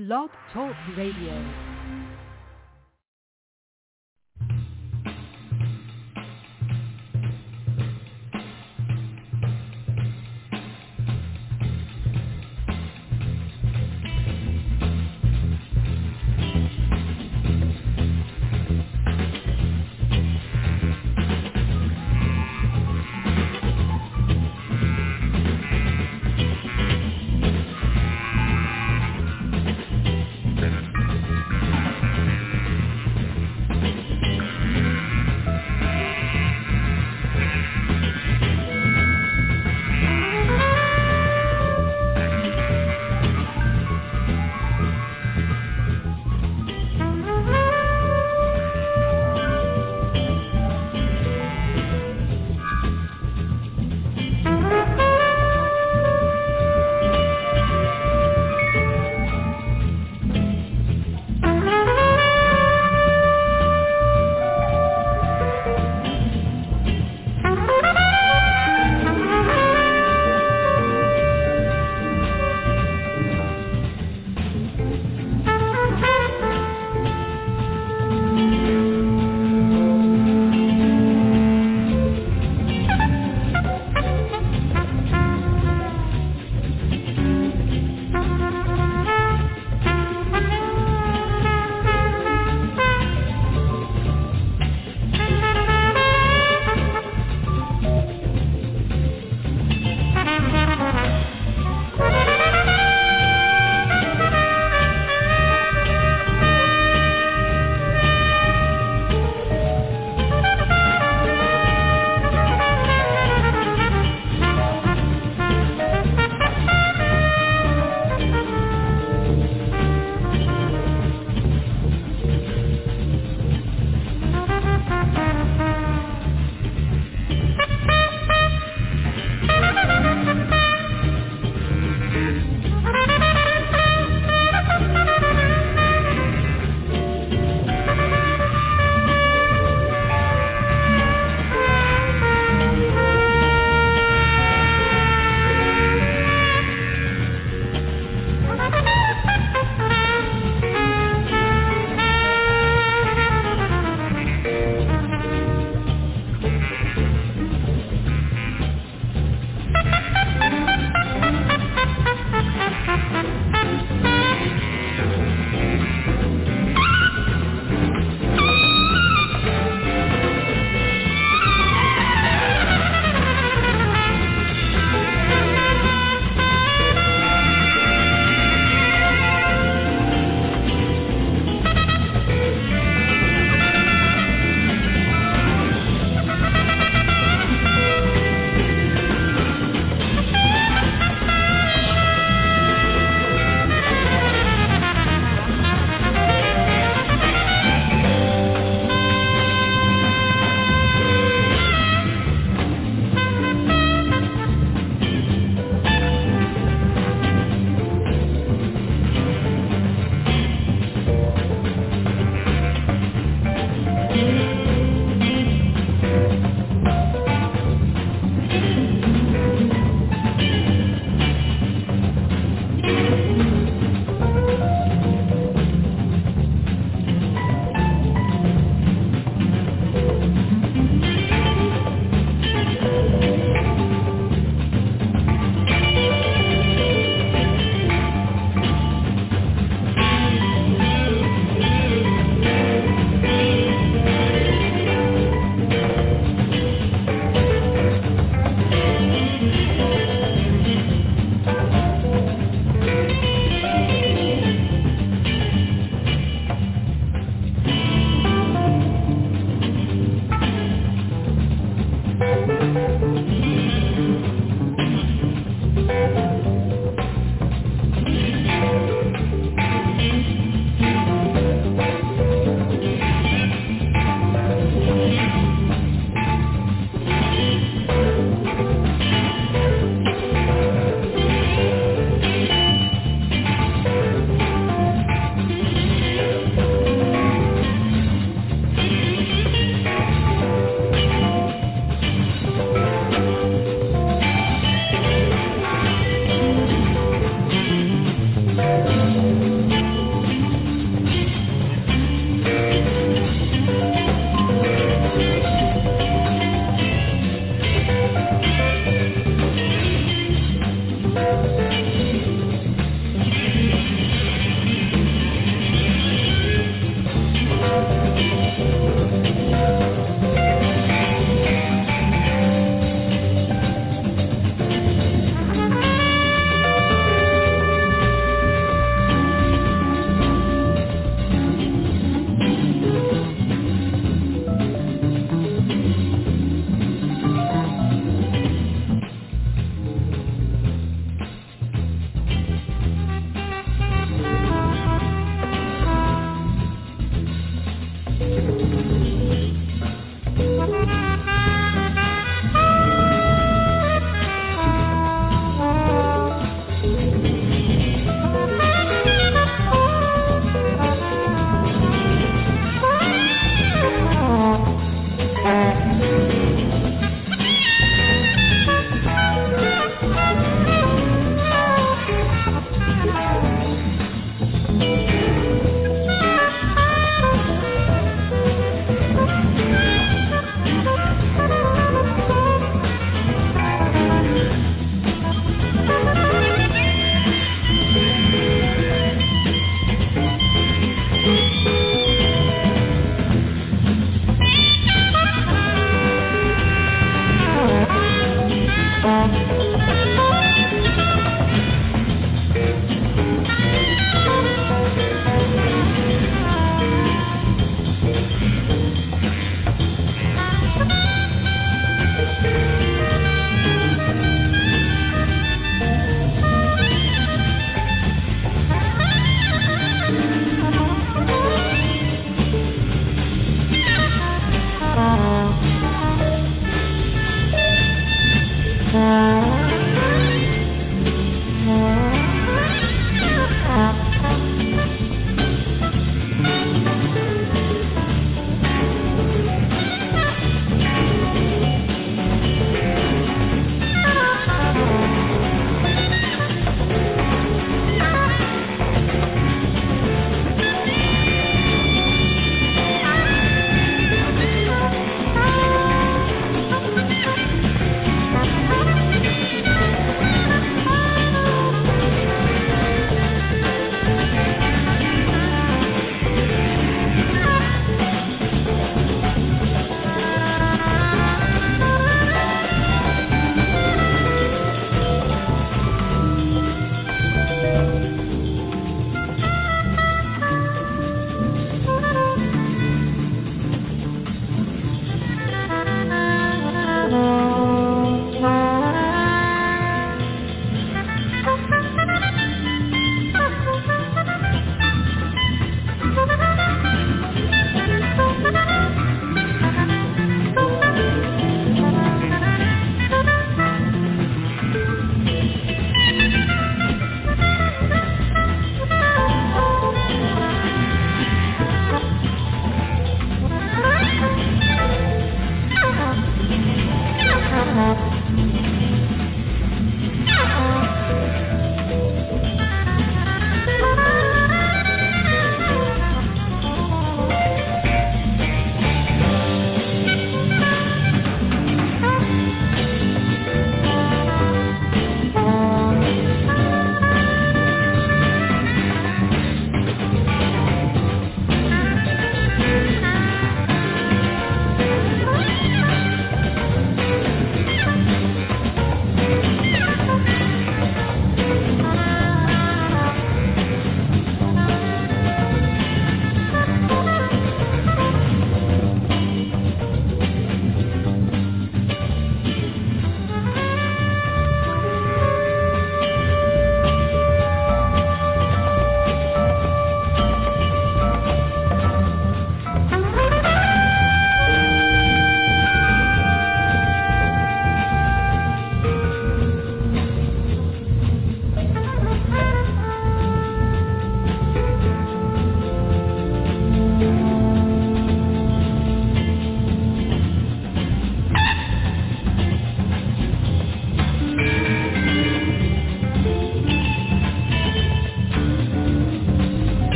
Blog Talk Radio.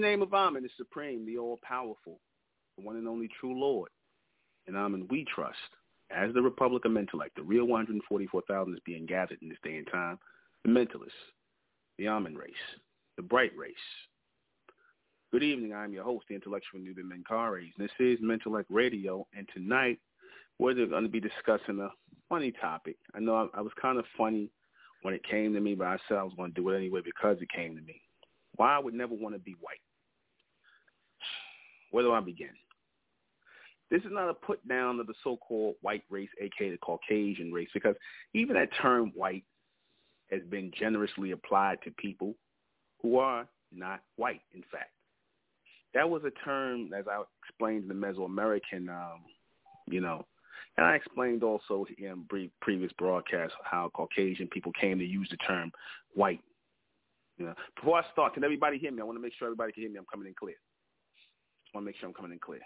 The name of Amen, the Supreme, the All-Powerful, the one and only true Lord. And Amen, we trust, as the Republic of Mentellect, the real 144,000 is being gathered in this day and time, the mentalists, the Amen race, the bright race. Good evening. I'm your host, the intellectual Nubian Menkarayzz. This is Mentellect Radio, and tonight we're going to be discussing a funny topic. I know I was kind of funny when it came to me, but I said I was going to do it anyway because it came to me. Why I would never want to be white. Where do I begin? This is not a put down of the so-called white race, aka the Caucasian race, because even that term white has been generously applied to people who are not white, in fact. That was a term, as I explained in the Mesoamerican, um, you know, and I explained also in brief previous broadcasts how Caucasian people came to use the term white. You know, before I start, can everybody hear me? I want to make sure everybody can hear me. I'm coming in clear. Want to make sure I'm coming in clear.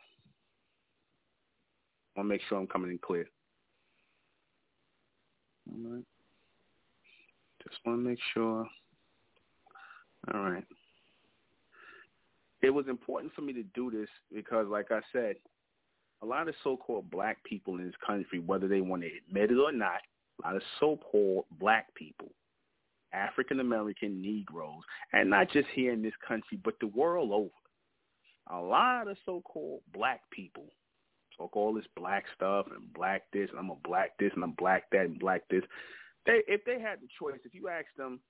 I want to make sure I'm coming in clear. All right. Just want to make sure. All right. It was important for me to do this because, like I said, a lot of so-called black people in this country, whether they want to admit it or not, a lot of so-called black people, African American Negroes, and not just here in this country, but the world over, a lot of so-called black people talk all this black stuff and black this, and I'm a black this, and I'm black that, and black this. They, if they had the choice, if you asked them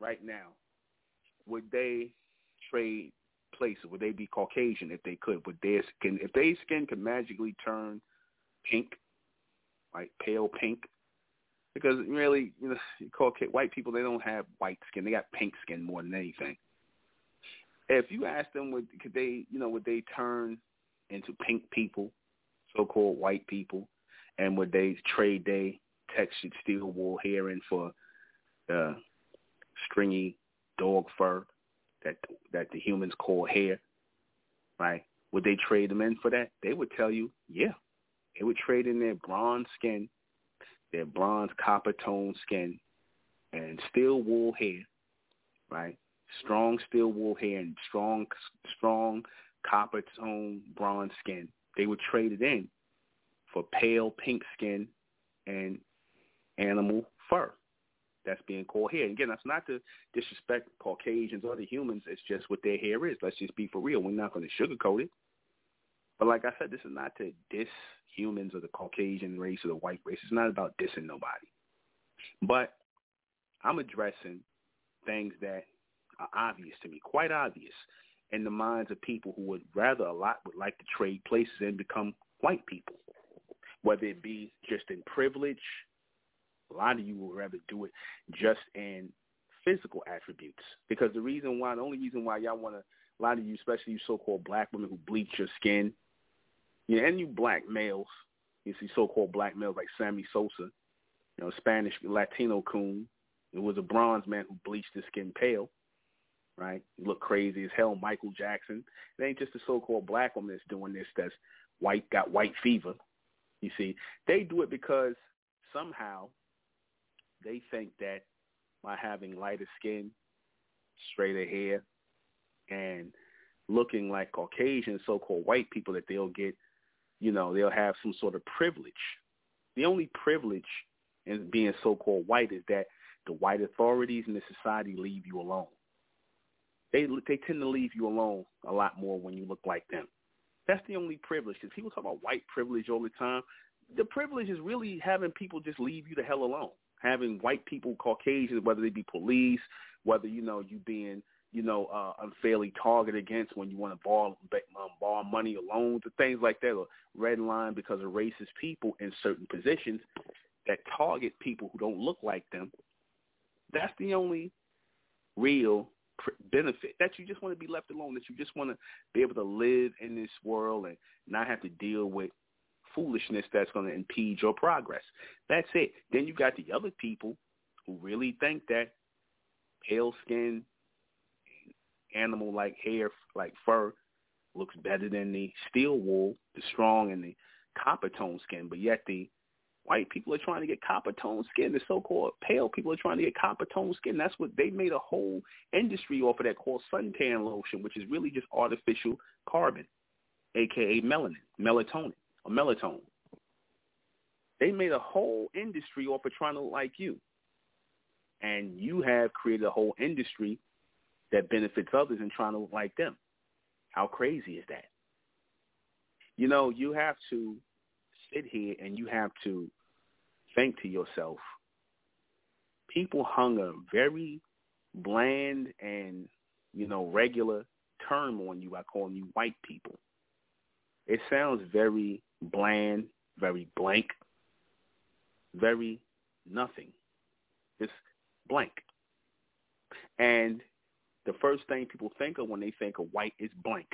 right now, would they trade places? Would they be Caucasian if they could? Would their skin, if their skin could magically turn pink, like pale pink? Because really, you know, Caucasian white people they don't have white skin; they got pink skin more than anything. If you ask them, would could they, you know, would they turn into pink people, so-called white people, and would they trade their textured steel wool hair in for the stringy dog fur that that the humans call hair, right? Would they trade them in for that? They would tell you, yeah. They would trade in their bronze skin, their bronze copper tone skin, and steel wool hair, right? Strong steel wool hair and strong, strong copper tone bronze skin. They were traded in for pale pink skin and animal fur that's being called hair. again, that's not to disrespect Caucasians or the humans. It's just what their hair is. Let's just be for real. We're not going to sugarcoat it. But like I said, this is not to diss humans or the Caucasian race or the white race. It's not about dissing nobody. But I'm addressing things that are obvious to me, quite obvious, in the minds of people who would rather a lot would like to trade places and become white people, whether it be just in privilege, a lot of you would rather do it just in physical attributes because the reason why, the only reason why y'all want to, a lot of you, especially you so-called black women who bleach your skin, you know, and you black males, you see so-called black males like Sammy Sosa, you know, Spanish Latino coon. It was a bronze man who bleached his skin pale, right? He looked crazy as hell. Michael Jackson. It ain't just a so-called black woman that's doing this. That's white, got white fever. You see, they do it because somehow they think that by having lighter skin, straighter hair, and looking like Caucasian, so-called white people, that they'll get, you know, they'll have some sort of privilege. The only privilege in being so-called white is that the white authorities in the society leave you alone. They they tend to leave you alone a lot more when you look like them. That's the only privilege. Because people talk about white privilege all the time. The privilege is really having people just leave you the hell alone having white people, Caucasians, whether they be police, whether you know you being you know uh, unfairly targeted against when you want to borrow um, borrow money or loans or things like that, or red line because of racist people in certain positions that target people who don't look like them. That's the only real benefit that you just want to be left alone that you just want to be able to live in this world and not have to deal with foolishness that's going to impede your progress. That's it. Then you got the other people who really think that pale skin, animal like hair, like fur, looks better than the steel wool, the strong and the copper tone skin. But yet the White people are trying to get copper tone skin. The so-called pale people are trying to get copper tone skin. That's what they made a whole industry off of that called suntan lotion, which is really just artificial carbon, aka melanin, melatonin, or melatonin. They made a whole industry off of trying to look like you. And you have created a whole industry that benefits others and trying to look like them. How crazy is that? You know, you have to sit here and you have to think to yourself, people hung a very bland and, you know, regular term on you by calling you white people. It sounds very bland, very blank, very nothing. It's blank. And the first thing people think of when they think of white is blank.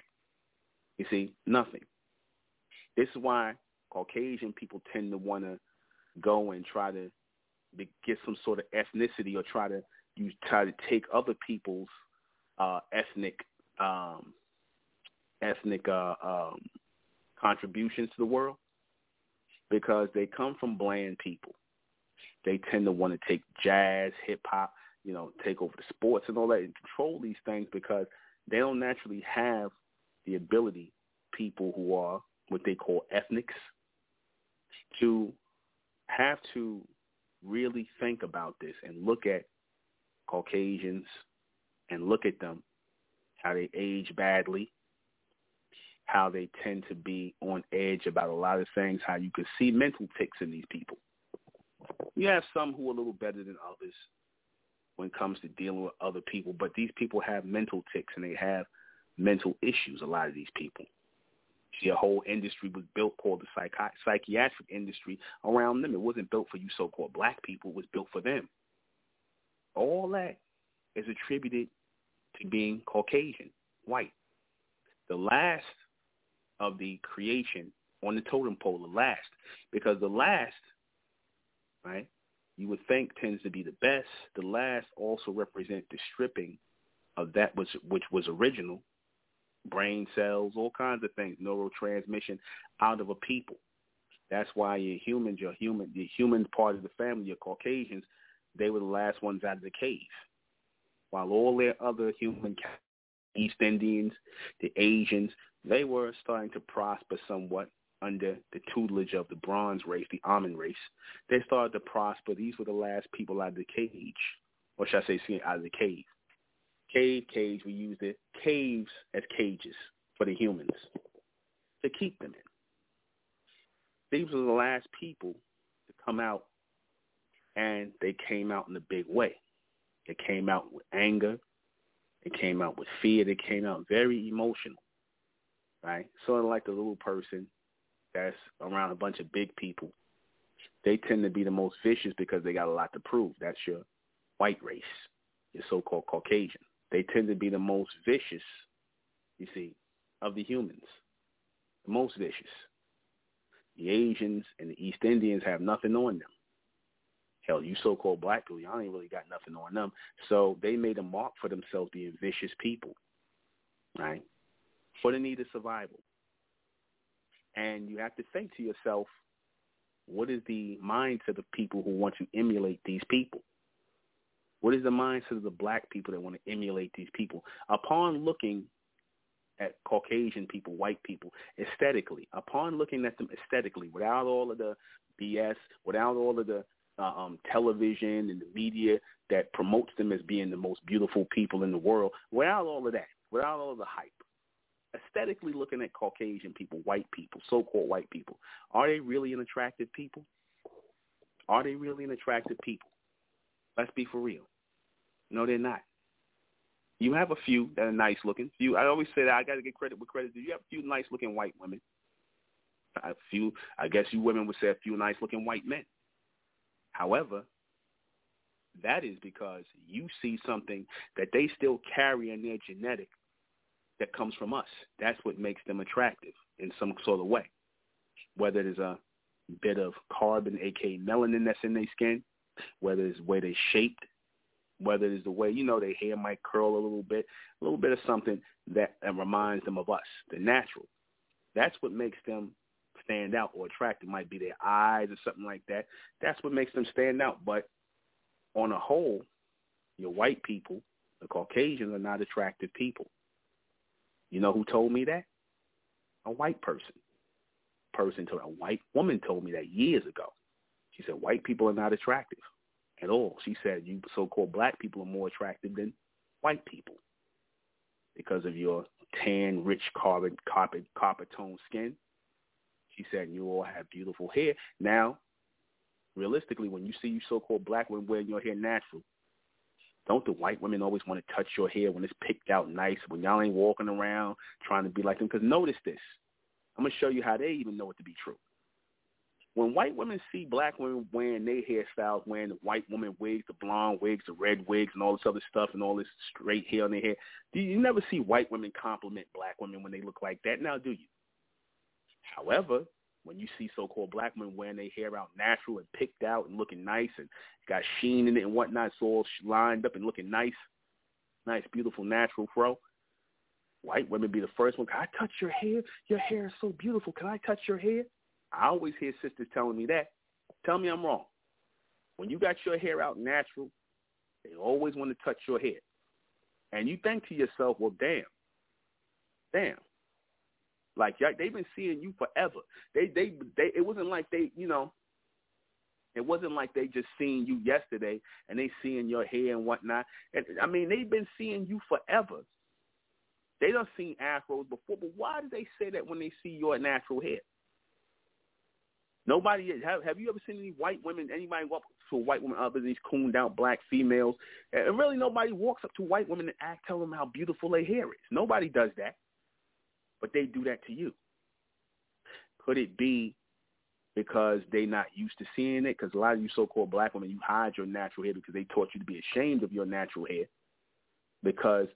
You see, nothing. This is why Caucasian people tend to want to go and try to get some sort of ethnicity or try to you try to take other people's uh, ethnic um, ethnic uh, um, contributions to the world because they come from bland people. They tend to want to take jazz, hip hop, you know, take over the sports and all that and control these things because they don't naturally have the ability, people who are what they call ethnics, to have to really think about this and look at Caucasians and look at them, how they age badly, how they tend to be on edge about a lot of things, how you can see mental ticks in these people. You have some who are a little better than others when it comes to dealing with other people, but these people have mental ticks and they have mental issues, a lot of these people. See, a whole industry was built called the psychi- psychiatric industry around them. It wasn't built for you so-called black people. It was built for them. All that is attributed to being Caucasian, white. The last of the creation on the totem pole, the last, because the last, right, you would think tends to be the best. The last also represent the stripping of that which, which was original, brain cells, all kinds of things, neurotransmission out of a people. That's why you're humans, you're human, the human part of the family, you're Caucasians, they were the last ones out of the cave. While all their other human East Indians, the Asians, they were starting to prosper somewhat under the tutelage of the Bronze race, the Amun race. They started to prosper. These were the last people out of the cage, or should I say, out of the cave. Cave, cage, we use the Caves as cages for the humans to keep them in. These were the last people to come out, and they came out in a big way. They came out with anger. They came out with fear. They came out very emotional, right? Sort of like the little person that's around a bunch of big people. They tend to be the most vicious because they got a lot to prove. That's your white race, your so-called Caucasian. They tend to be the most vicious, you see, of the humans. The most vicious. The Asians and the East Indians have nothing on them. Hell, you so-called black people, y'all ain't really got nothing on them. So they made a mark for themselves being vicious people, right? For the need of survival. And you have to think to yourself, what is the mindset of the people who want to emulate these people? What is the mindset of the black people that want to emulate these people? Upon looking at Caucasian people, white people, aesthetically, upon looking at them aesthetically, without all of the BS, without all of the uh, um, television and the media that promotes them as being the most beautiful people in the world, without all of that, without all of the hype, aesthetically looking at Caucasian people, white people, so-called white people, are they really an attractive people? Are they really an attractive people? Let's be for real. No, they're not. You have a few that are nice looking. Few. I always say that I got to get credit where credit. You have a few nice looking white women. A few. I guess you women would say a few nice looking white men. However, that is because you see something that they still carry in their genetic that comes from us. That's what makes them attractive in some sort of way. Whether it is a bit of carbon, aka melanin that's in their skin, whether it's where they're shaped, whether it's the way, you know, their hair might curl a little bit, a little bit of something that, that reminds them of us, the natural. That's what makes them stand out or attractive. It might be their eyes or something like that. That's what makes them stand out. But on a whole, your white people, the Caucasians, are not attractive people. You know who told me that? A white person. Person told a white woman told me that years ago. She said white people are not attractive at all. She said you so-called black people are more attractive than white people because of your tan, rich carbon, copper, copper tone skin. She said you all have beautiful hair. Now, realistically, when you see you so-called black women wearing your hair natural, don't the white women always want to touch your hair when it's picked out nice, when y'all ain't walking around trying to be like them? Because notice this. I'm going to show you how they even know it to be true when white women see black women wearing their hairstyles, wearing the white woman wigs, the blonde wigs, the red wigs, and all this other stuff, and all this straight hair on their hair, do you never see white women compliment black women when they look like that? Now, do you? However, when you see so-called black women wearing their hair out natural and picked out and looking nice and got sheen in it and whatnot, it's all lined up and looking nice, nice, beautiful, natural fro. White women be the first one. Can I touch your hair? Your hair is so beautiful. Can I touch your hair? I always hear sisters telling me that. Tell me I'm wrong. When you got your hair out natural, they always want to touch your hair. And you think to yourself, well, damn, damn. Like they've been seeing you forever. They, they, they. It wasn't like they, you know. It wasn't like they just seen you yesterday and they seeing your hair and whatnot. And I mean, they've been seeing you forever. They don't seen afros before, but why do they say that when they see your natural hair? Nobody have have you ever seen any white women? Anybody walk to a white woman other than these cooned out black females? And really, nobody walks up to white women and act tell them how beautiful their hair is. Nobody does that, but they do that to you. Could it be because they're not used to seeing it? Because a lot of you so-called black women, you hide your natural hair because they taught you to be ashamed of your natural hair because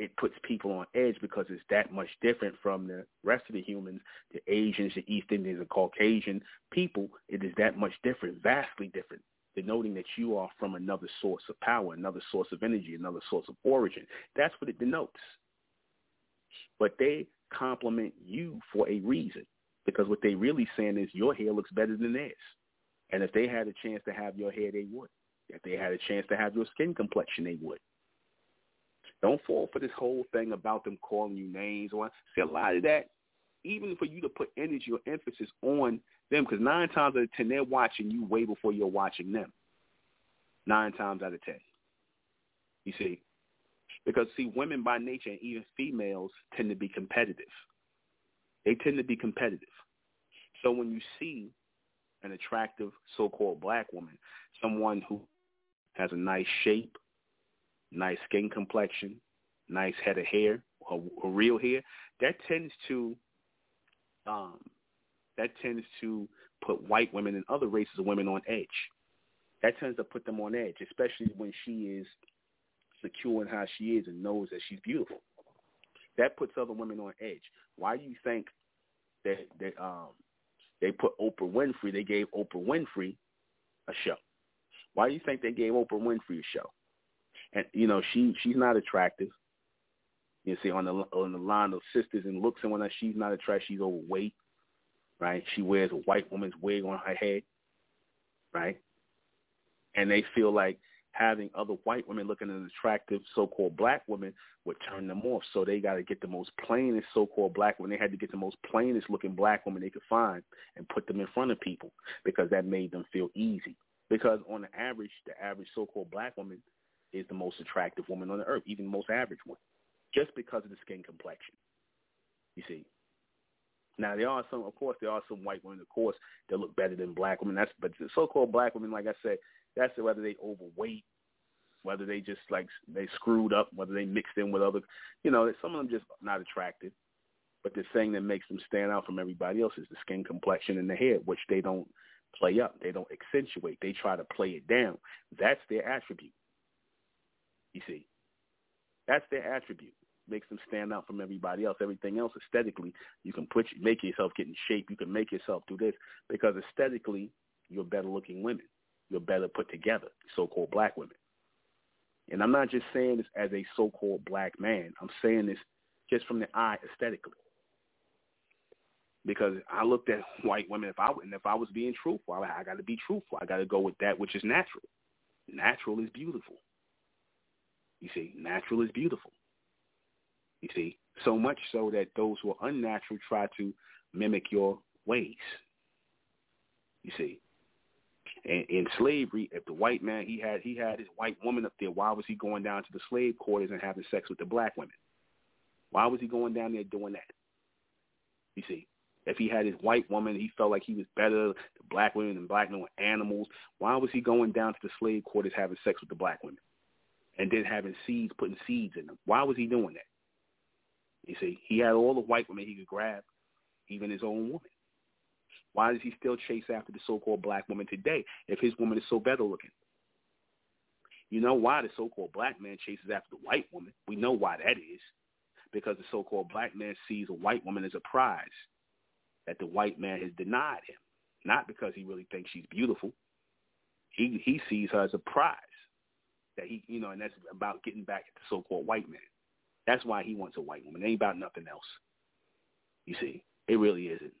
it puts people on edge because it's that much different from the rest of the humans, the Asians, the East Indians, the Caucasian people. It is that much different, vastly different, denoting that you are from another source of power, another source of energy, another source of origin. That's what it denotes. But they compliment you for a reason because what they really saying is your hair looks better than theirs. And if they had a chance to have your hair, they would. If they had a chance to have your skin complexion, they would. Don't fall for this whole thing about them calling you names. Or see a lot of that, even for you to put energy or emphasis on them, because nine times out of ten they're watching you way before you're watching them. Nine times out of ten. You see, because see, women by nature and even females tend to be competitive. They tend to be competitive. So when you see an attractive so-called black woman, someone who has a nice shape, nice skin complexion, nice head of hair, or, or real hair, that tends to um, that tends to put white women and other races of women on edge. That tends to put them on edge, especially when she is secure in how she is and knows that she's beautiful. That puts other women on edge. Why do you think that that um they put Oprah Winfrey? They gave Oprah Winfrey a show. Why do you think they gave Oprah Winfrey a show? And you know she she's not attractive. You see on the on the line of sisters and looks and whatnot, she's not attractive. She's overweight, right? She wears a white woman's wig on her head, right? And they feel like having other white women looking at an attractive so-called black women would turn them off. So they got to get the most plainest so-called black woman. They had to get the most plainest looking black woman they could find and put them in front of people because that made them feel easy. Because on the average, the average so-called black woman is the most attractive woman on the earth, even the most average one, just because of the skin complexion. You see. Now there are some, of course, there are some white women, of course, that look better than black women. That's but the so-called black women, like I said, that's whether they overweight, whether they just like they screwed up, whether they mixed in with other, you know, some of them just not attractive. But the thing that makes them stand out from everybody else is the skin complexion and the hair, which they don't play up. They don't accentuate. They try to play it down. That's their attribute. You see, that's their attribute. Makes them stand out from everybody else. Everything else aesthetically, you can put make yourself get in shape. You can make yourself do this because aesthetically, you're better looking women. You're better put together, so-called black women. And I'm not just saying this as a so-called black man. I'm saying this just from the eye aesthetically. because I looked at white women. If I and if I was being truthful, I, I got to be truthful. I got to go with that which is natural. Natural is beautiful. You see, natural is beautiful. You see, so much so that those who are unnatural try to mimic your ways. You see, and in slavery, if the white man he had he had his white woman up there, why was he going down to the slave quarters and having sex with the black women? Why was he going down there doing that? You see, if he had his white woman, he felt like he was better. The black women and black men were animals. Why was he going down to the slave quarters having sex with the black women, and then having seeds, putting seeds in them? Why was he doing that? You see, he had all the white women he could grab, even his own woman. Why does he still chase after the so-called black woman today if his woman is so better looking? You know why the so-called black man chases after the white woman? We know why that is. Because the so-called black man sees a white woman as a prize that the white man has denied him. Not because he really thinks she's beautiful. He he sees her as a prize that he you know, and that's about getting back at the so-called white man. That's why he wants a white woman. It ain't about nothing else. You see, it really isn't.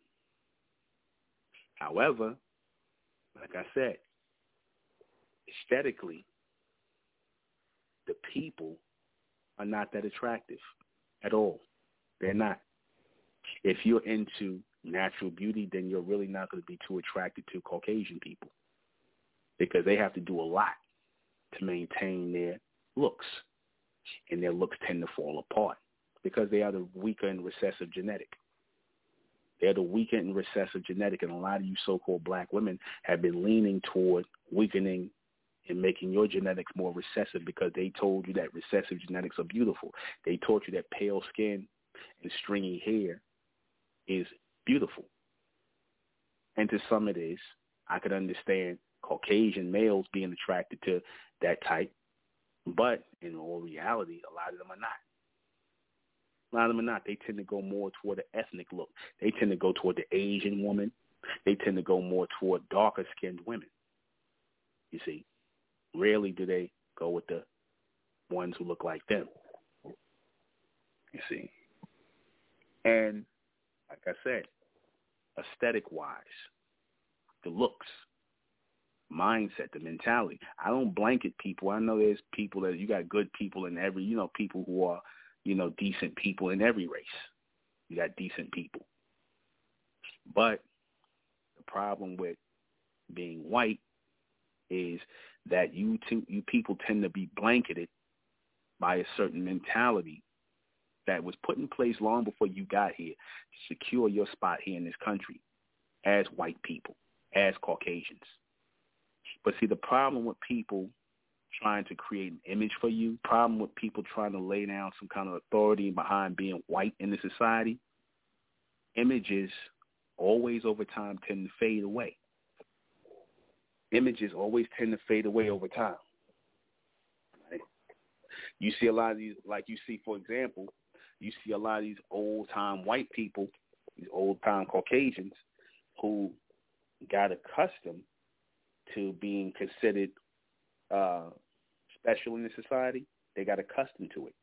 However, like I said, aesthetically, the people are not that attractive at all. They're not. If you're into natural beauty, then you're really not going to be too attracted to Caucasian people because they have to do a lot to maintain their looks, and their looks tend to fall apart because they are the weaker and recessive genetic. They're the weaker and recessive genetic, and a lot of you so-called black women have been leaning toward weakening and making your genetics more recessive because they told you that recessive genetics are beautiful. They taught you that pale skin and stringy hair is beautiful. And to some it is. I could understand Caucasian males being attracted to that type, but in all reality, a lot of them are not. A lot of them are not. They tend to go more toward the ethnic look. They tend to go toward the Asian woman. They tend to go more toward darker skinned women. You see, rarely do they go with the ones who look like them. You see. And like I said, aesthetic wise, the looks, mindset, the mentality. I don't blanket people. I know there's people that you got good people in every, you know, people who are you know, decent people in every race. You got decent people. But the problem with being white is that you two, you people tend to be blanketed by a certain mentality that was put in place long before you got here to secure your spot here in this country as white people, as Caucasians. But see, the problem with people trying to create an image for you, problem with people trying to lay down some kind of authority behind being white in the society, images always over time tend to fade away. Images always tend to fade away over time. Right? You see a lot of these, like you see, for example, you see a lot of these old-time white people, these old-time Caucasians, who got accustomed to being considered uh, special in the society, they got accustomed to it,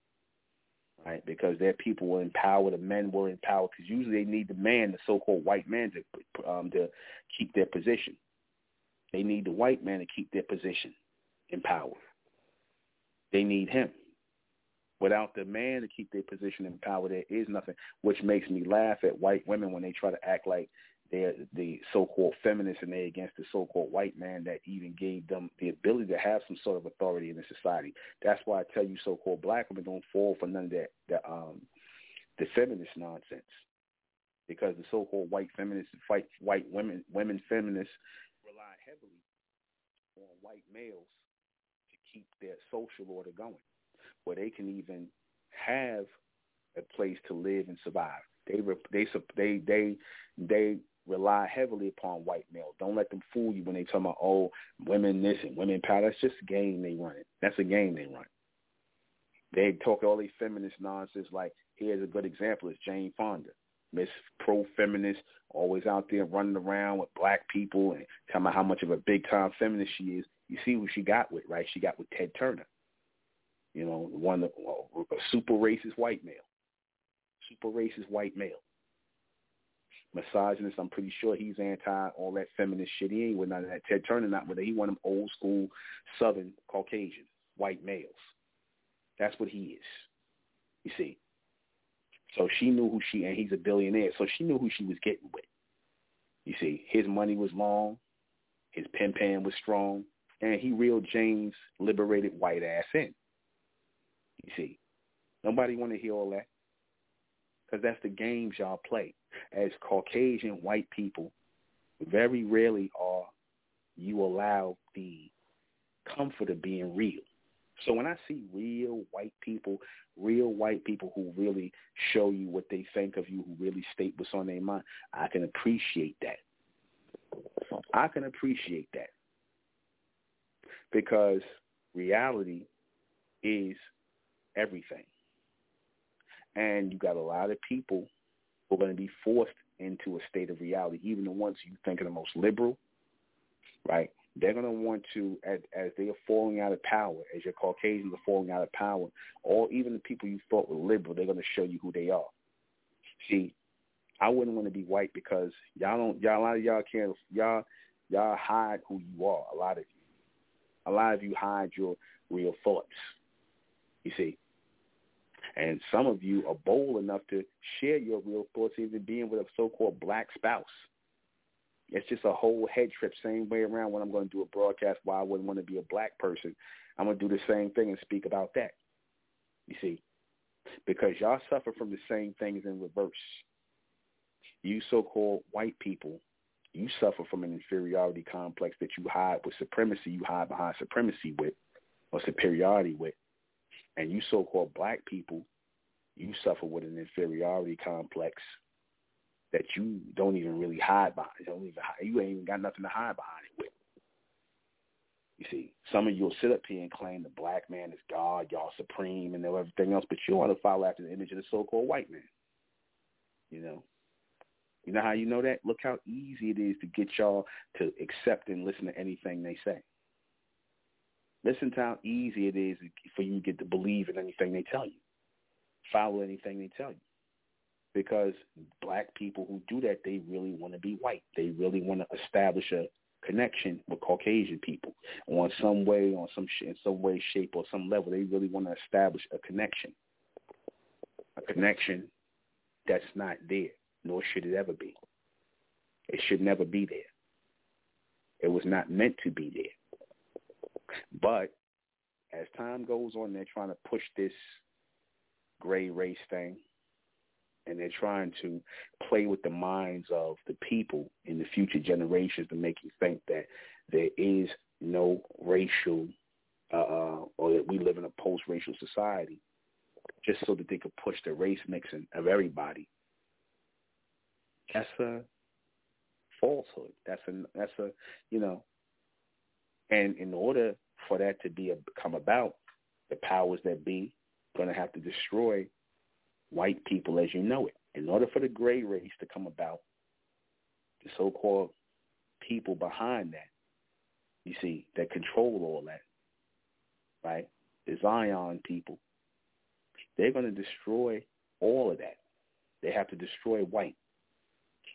right? Because their people were in power, the men were in power, because usually they need the man, the so-called white man, to um, to keep their position. They need the white man to keep their position in power. They need him. Without the man to keep their position in power, there is nothing, which makes me laugh at white women when they try to act like they're the so-called feminists and they against the so-called white man that even gave them the ability to have some sort of authority in the society. That's why I tell you so-called black women don't fall for none of that, the, um, the feminist nonsense. Because the so-called white feminists fight white women, women feminists rely heavily on white males to keep their social order going, where they can even have a place to live and survive. They they they they they rely heavily upon white males. Don't let them fool you when they talk about, oh, women this and women power. That's just a game they run. It. That's a game they run. They talk all these feminist nonsense like, here's a good example, is Jane Fonda. Miss pro-feminist, always out there running around with black people and talking about how much of a big-time feminist she is. You see who she got with, right? She got with Ted Turner. You know, one a super racist white male. Super racist white male misogynist. I'm pretty sure he's anti all that feminist shit. He ain't with none of that. Ted Turner not with it. He want them old school Southern Caucasian white males. That's what he is. You see. So she knew who she, and he's a billionaire, so she knew who she was getting with. You see, his money was long, his pen pan was strong, and he reeled Jane's liberated white ass in. You see, nobody want to hear all that because that's the games y'all play as Caucasian white people. Very rarely are you allow the comfort of being real. So when I see real white people, real white people who really show you what they think of you, who really state what's on their mind, I can appreciate that. I can appreciate that because reality is everything. And you got a lot of people who are going to be forced into a state of reality, even the ones you think are the most liberal, right? They're going to want to, as, as they are falling out of power, as your Caucasians are falling out of power, or even the people you thought were liberal, they're going to show you who they are. See, I wouldn't want to be white because y'all don't, y'all, a lot of y'all can't, y'all, y'all hide who you are. A lot of you, a lot of you hide your real thoughts. You see, and some of you are bold enough to share your real thoughts, even being with a so-called black spouse. It's just a whole head trip. Same way around when I'm going to do a broadcast why I wouldn't want to be a black person. I'm going to do the same thing and speak about that. You see, because y'all suffer from the same things in reverse. You so-called white people, you suffer from an inferiority complex that you hide with supremacy. You hide behind supremacy with or superiority with. And you so-called black people, you suffer with an inferiority complex that you don't even really hide behind. You, don't even, you ain't even got nothing to hide behind it with. You see, some of you will sit up here and claim the black man is God, y'all supreme, and everything else, but you want to follow after the image of the so-called white man. You know, you know how you know that? Look how easy it is to get y'all to accept and listen to anything they say. Listen to how easy it is for you to get to believe in anything they tell you. Follow anything they tell you because black people who do that, they really want to be white. They really want to establish a connection with Caucasian people on some way, on some sh- in some way, shape, or some level. They really want to establish a connection, a connection that's not there, nor should it ever be. It should never be there. It was not meant to be there. But as time goes on, they're trying to push this gray race thing and they're trying to play with the minds of the people in the future generations to make you think that there is no racial uh, or that we live in a post-racial society just so that they could push the race mixing of everybody. That's a falsehood. That's a that's a you know, and in order for that to be a, come about, the powers that be going to have to destroy white people as you know it. In order for the gray race to come about, the so-called people behind that, you see, that control all that, right? The Zion people, they're going to destroy all of that. They have to destroy white.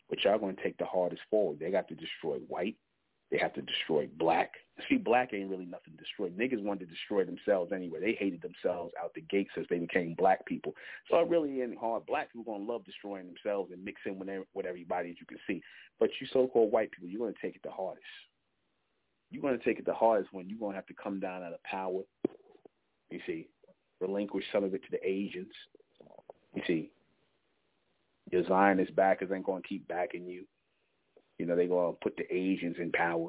But y'all going to take the hardest forward. They got to destroy white. They have to destroy black. See, black ain't really nothing to destroy. Niggas wanted to destroy themselves anyway. They hated themselves out the gate since they became black people. So it really ain't hard. Black people to love destroying themselves and mixing with, with everybody as you can see. But you so-called white people, you're to take it the hardest. You're to take it the hardest when you're to have to come down out of power. You see, relinquish some of it to the Asians. You see, your Zionist backers ain't to keep backing you. You know, they go and put the Asians in power.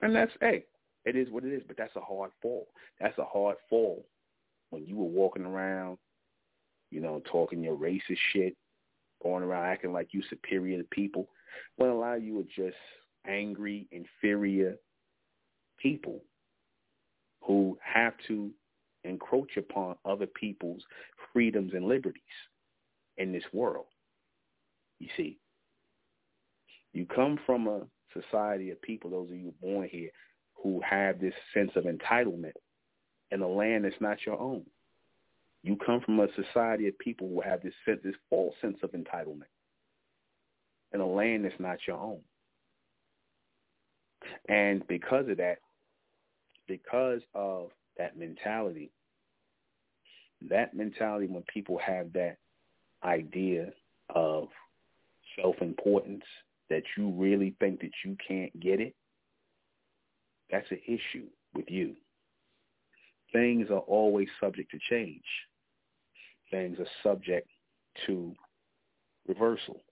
And that's, hey, it is what it is, but that's a hard fall. That's a hard fall when you were walking around, you know, talking your racist shit, going around acting like you superior to people, when a lot of you are just angry, inferior people who have to encroach upon other people's freedoms and liberties in this world. You see, you come from a society of people, those of you born here, who have this sense of entitlement in a land that's not your own. You come from a society of people who have this sense, this false sense of entitlement. in a land that's not your own. And because of that, because of that mentality, that mentality when people have that idea of self-importance, that you really think that you can't get it, that's an issue with you. Things are always subject to change. Things are subject to reversal,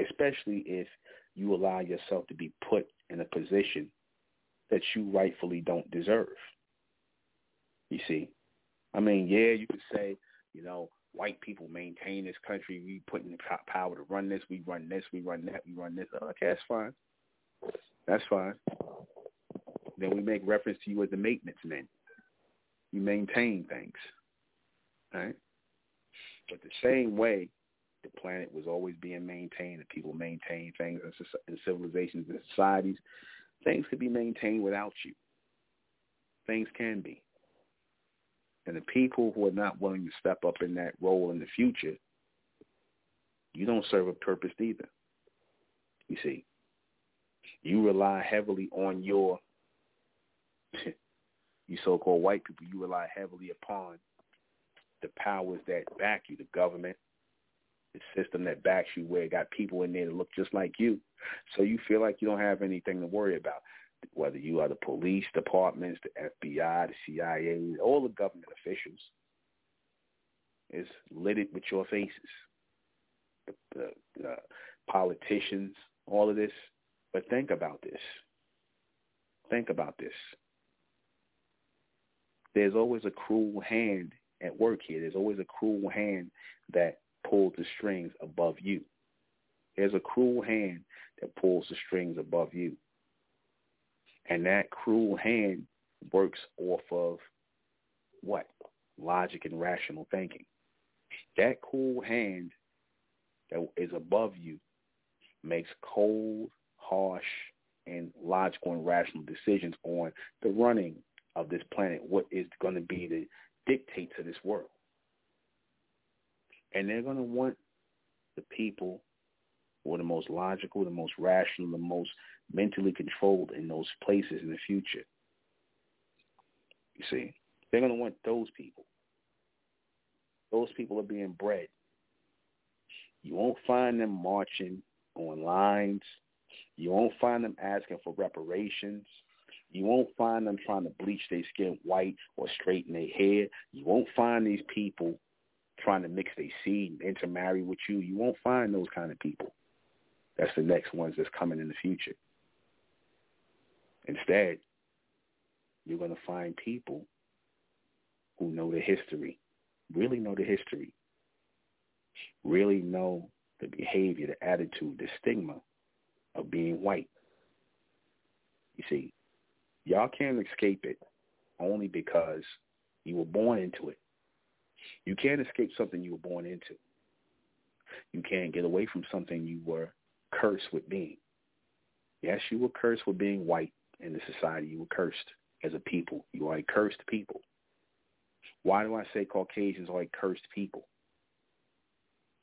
especially if you allow yourself to be put in a position that you rightfully don't deserve. You see? I mean, yeah, you could say, you know, white people maintain this country. We put in the power to run this. We run this. We run that. We run this. Okay, that's fine. That's fine. Then we make reference to you as the maintenance men. You maintain things, right? But the same way the planet was always being maintained, and people maintain things in civilizations and societies, things could be maintained without you. Things can be. And the people who are not willing to step up in that role in the future, you don't serve a purpose either. You see, you rely heavily on your, you so-called white people, you rely heavily upon the powers that back you, the government, the system that backs you where it got people in there that look just like you. So you feel like you don't have anything to worry about whether you are the police departments, the FBI, the CIA, all the government officials, is littered with your faces. The, the, the politicians, all of this. But think about this. Think about this. There's always a cruel hand at work here. There's always a cruel hand that pulls the strings above you. There's a cruel hand that pulls the strings above you. And that cruel hand works off of what? Logic and rational thinking. That cruel hand that is above you makes cold, harsh, and logical and rational decisions on the running of this planet, what is going to be the dictate to this world. And they're going to want the people who are the most logical, the most rational, the most mentally controlled in those places in the future. You see, they're going to want those people. Those people are being bred. You won't find them marching on lines. You won't find them asking for reparations. You won't find them trying to bleach their skin white or straighten their hair. You won't find these people trying to mix their seed and intermarry with you. You won't find those kind of people. That's the next ones that's coming in the future. Instead, you're going to find people who know the history, really know the history, really know the behavior, the attitude, the stigma of being white. You see, y'all can't escape it only because you were born into it. You can't escape something you were born into. You can't get away from something you were cursed with being. Yes, you were cursed with being white in the society. You were cursed as a people. You are a cursed people. Why do I say Caucasians are a cursed people?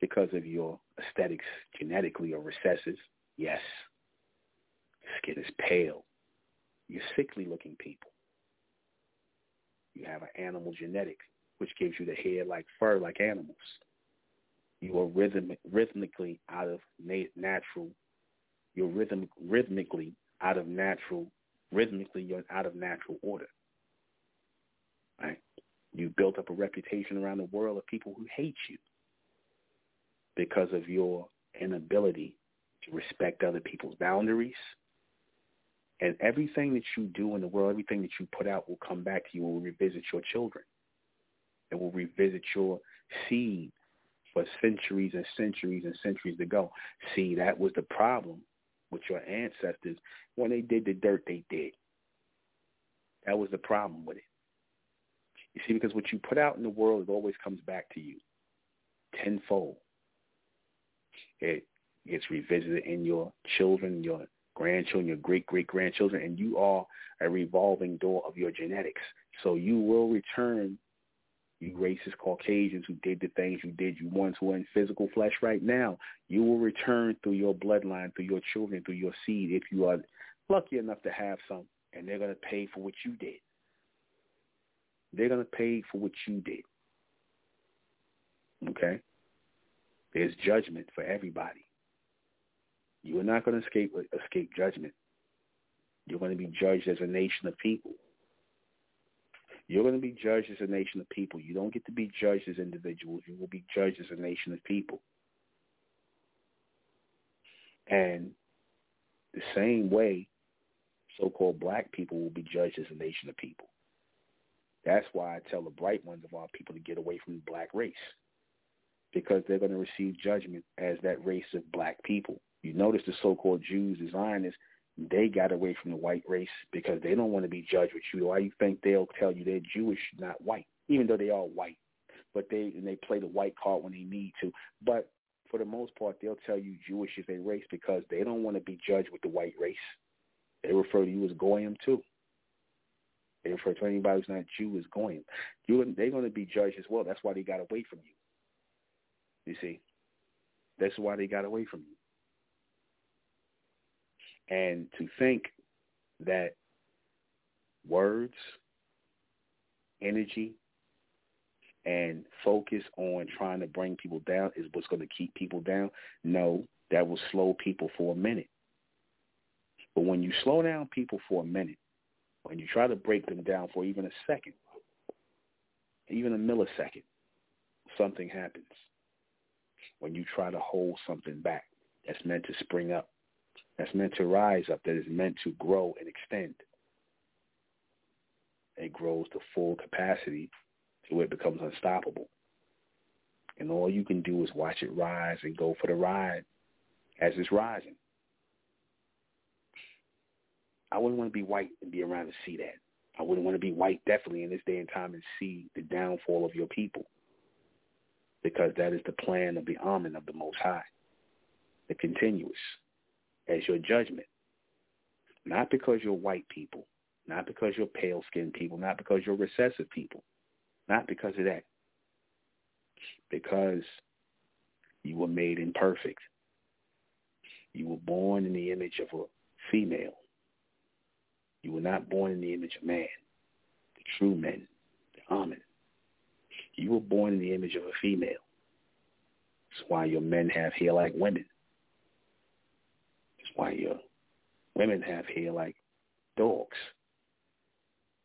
Because of your aesthetics genetically or recessive. Yes. Your Skin is pale. You're sickly looking people. You have an animal genetic, which gives you the hair like fur like animals. You are rhythm, rhythmically out of natural. You're rhythm, rhythmically out of natural rhythmically you're out of natural order. Right? You built up a reputation around the world of people who hate you because of your inability to respect other people's boundaries. And everything that you do in the world, everything that you put out will come back to you and will revisit your children. It will revisit your seed for centuries and centuries and centuries to go. See, that was the problem with your ancestors when they did the dirt they did. That was the problem with it. You see, because what you put out in the world, it always comes back to you tenfold. It gets revisited in your children, your grandchildren, your great-great-grandchildren, and you are a revolving door of your genetics. So you will return You racist Caucasians who did the things you did, you ones who are in physical flesh right now, you will return through your bloodline, through your children, through your seed, if you are lucky enough to have some, and they're going to pay for what you did. They're going to pay for what you did. Okay? There's judgment for everybody. You are not going to escape escape judgment. You're going to be judged as a nation of people. You're going to be judged as a nation of people. You don't get to be judged as individuals. You will be judged as a nation of people. And the same way so-called black people will be judged as a nation of people. That's why I tell the bright ones of our people to get away from the black race because they're going to receive judgment as that race of black people. You notice the so-called Jews, the Zionists, they got away from the white race because they don't want to be judged with you. Why you think they'll tell you they're Jewish, not white, even though they are white. But they and they play the white card when they need to. But for the most part, they'll tell you Jewish is a race because they don't want to be judged with the white race. They refer to you as goyim too. They refer to anybody who's not Jew as goyim. You, they're going to be judged as well. That's why they got away from you. You see, that's why they got away from you. And to think that words, energy, and focus on trying to bring people down is what's going to keep people down, no, that will slow people for a minute. But when you slow down people for a minute, when you try to break them down for even a second, even a millisecond, something happens. When you try to hold something back that's meant to spring up, that's meant to rise up, that is meant to grow and extend. It grows to full capacity to where it becomes unstoppable. And all you can do is watch it rise and go for the ride as it's rising. I wouldn't want to be white and be around to see that. I wouldn't want to be white definitely in this day and time and see the downfall of your people. Because that is the plan of the Amen of the Most High. The continuous as your judgment. Not because you're white people, not because you're pale-skinned people, not because you're recessive people, not because of that. Because you were made imperfect. You were born in the image of a female. You were not born in the image of man, the true men, the Amen. You were born in the image of a female. That's why your men have hair like women why your women have hair like dogs.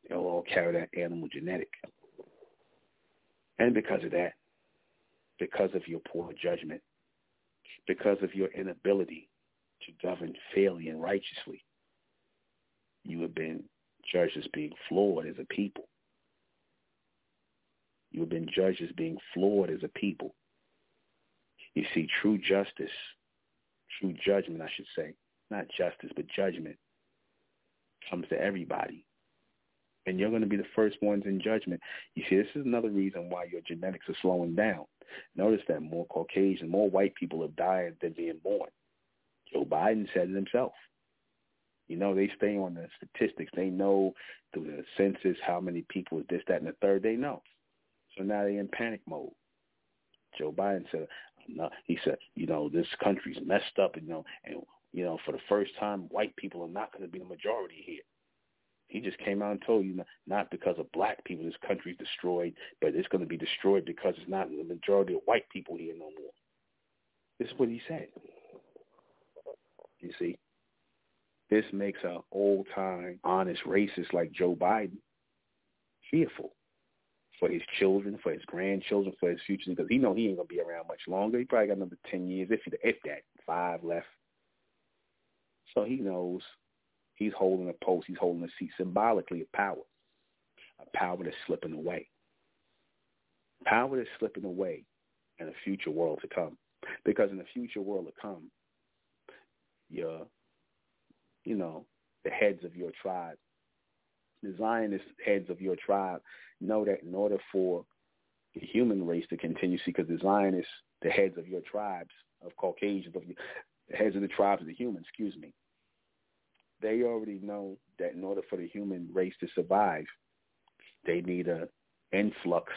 They'll all carry that animal genetic. And because of that, because of your poor judgment, because of your inability to govern fairly and righteously, you have been judged as being flawed as a people. You have been judged as being flawed as a people. You see, true justice, true judgment, I should say, not justice, but judgment comes to everybody. And you're going to be the first ones in judgment. You see, this is another reason why your genetics are slowing down. Notice that more Caucasian, more white people have died than being born. Joe Biden said it himself. You know, they stay on the statistics. They know through the census how many people is this, that, and the third. They know. So now they're in panic mode. Joe Biden said, he said, you know, this country's messed up, you know, and you know, for the first time, white people are not going to be the majority here. He just came out and told you not because of black people this country's destroyed, but it's going to be destroyed because it's not the majority of white people here no more. This is what he said. You see, this makes an old-time, honest racist like Joe Biden fearful for his children, for his grandchildren, for his future, because he know he ain't gonna be around much longer. He probably got another ten years, if if that, five left. So he knows he's holding a post, he's holding a seat symbolically of power, a power that's slipping away. Power that's slipping away in a future world to come. Because in the future world to come, your, you know, the heads of your tribe, the Zionist heads of your tribe know that in order for the human race to continue, because the Zionists, the heads of your tribes, of Caucasians, of the heads of the tribes of the humans, excuse me, they already know that in order for the human race to survive, they need a influx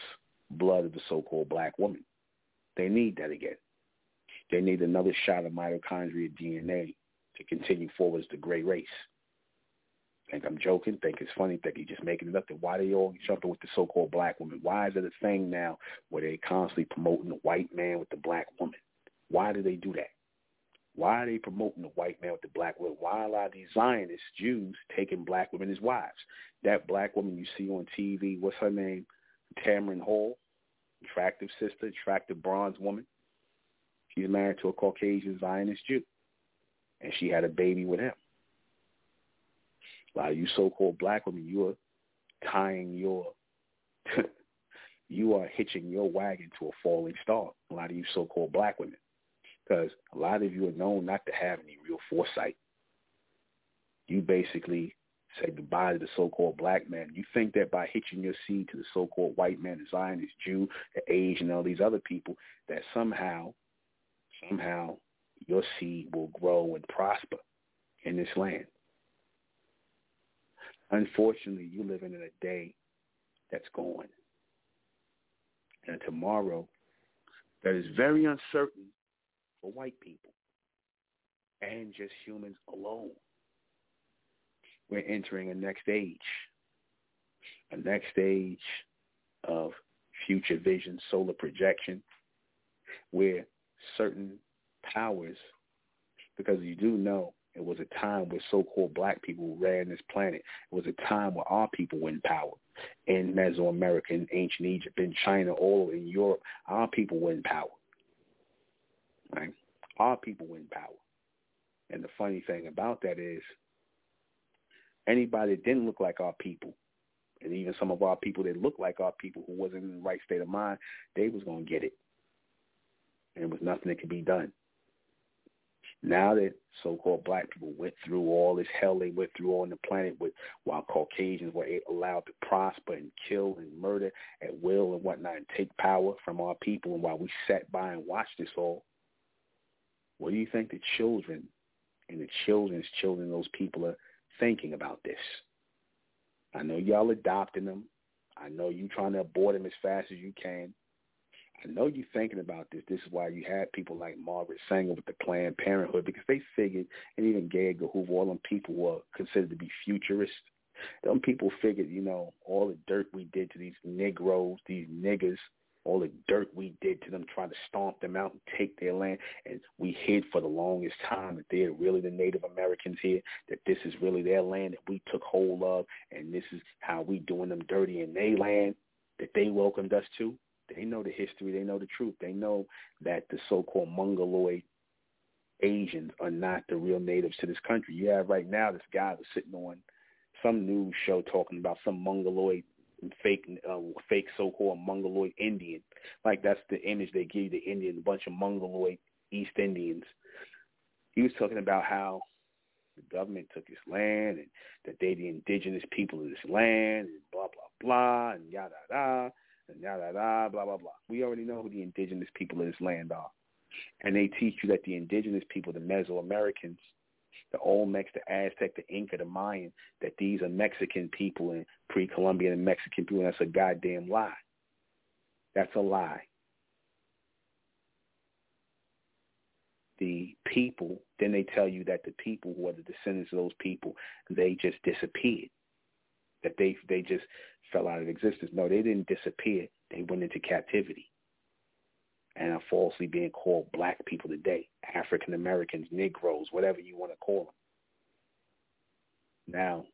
blood of the so-called black woman. They need that again. They need another shot of mitochondria DNA to continue forward as the gray race. Think I'm joking? Think it's funny? Think he's just making it up? Then why they all jumping with the so-called black woman? Why is it a thing now where they constantly promoting the white man with the black woman? Why do they do that? Why are they promoting the white man with the black woman? Why are a lot of these Zionist Jews taking black women as wives? That black woman you see on TV, what's her name? Tamron Hall, attractive sister, attractive bronze woman. She's married to a Caucasian Zionist Jew, and she had a baby with him. A lot of you so-called black women, you are tying your, you are hitching your wagon to a falling star. A lot of you so-called black women, because a lot of you are known not to have any real foresight. You basically say goodbye to the so-called black man. You think that by hitching your seed to the so-called white man, the Zionist Jew, the Asian, and all these other people, that somehow, somehow your seed will grow and prosper in this land. Unfortunately, you living in a day that's gone. And tomorrow that is very uncertain for white people and just humans alone. We're entering a next age, a next stage of future vision, solar projection, where certain powers, because you do know it was a time where so-called black people ran this planet. It was a time where our people were in power. In Mesoamerica, in ancient Egypt, in China, all in Europe, our people were in power. Right? Our people were in power. And the funny thing about that is anybody that didn't look like our people, and even some of our people that looked like our people who wasn't in the right state of mind, they was going to get it. And there was nothing that could be done. Now that so-called black people went through all this hell they went through on the planet with while Caucasians were allowed to prosper and kill and murder at will and whatnot and take power from our people and while we sat by and watched this all, what do you think the children and the children's children, those people are thinking about this? I know y'all adopting them. I know you trying to abort them as fast as you can. I know you're thinking about this. This is why you had people like Margaret Sanger with the Planned Parenthood because they figured, and even Gay Hoover, all them people were considered to be futurists. Them people figured, you know, all the dirt we did to these Negroes, these niggers, all the dirt we did to them, trying to stomp them out and take their land, and we hid for the longest time that they're really the Native Americans here, that this is really their land that we took hold of, and this is how we doing them dirty in their land that they welcomed us to. They know the history. They know the truth. They know that the so-called Mongoloid Asians are not the real natives to this country. You have right now this guy that's sitting on some news show talking about some Mongoloid fake uh, fake so-called Mongoloid Indian. Like that's the image they give the Indian, a bunch of Mongoloid East Indians. He was talking about how the government took his land and that they the indigenous people of this land and blah blah blah and yada yada and yada yada blah blah blah. We already know who the indigenous people of this land are, and they teach you that the indigenous people, the Mesoamericans, the Olmecs, the Aztec, the Inca, the Mayan, that these are Mexican people and pre-Columbian and Mexican people. That's a goddamn lie. That's a lie. The people, then they tell you that the people who are the descendants of those people, they just disappeared. That they they just fell out of existence. No, they didn't disappear. They went into captivity and are falsely being called black people today, African Americans, Negroes, whatever you want to call them. Now,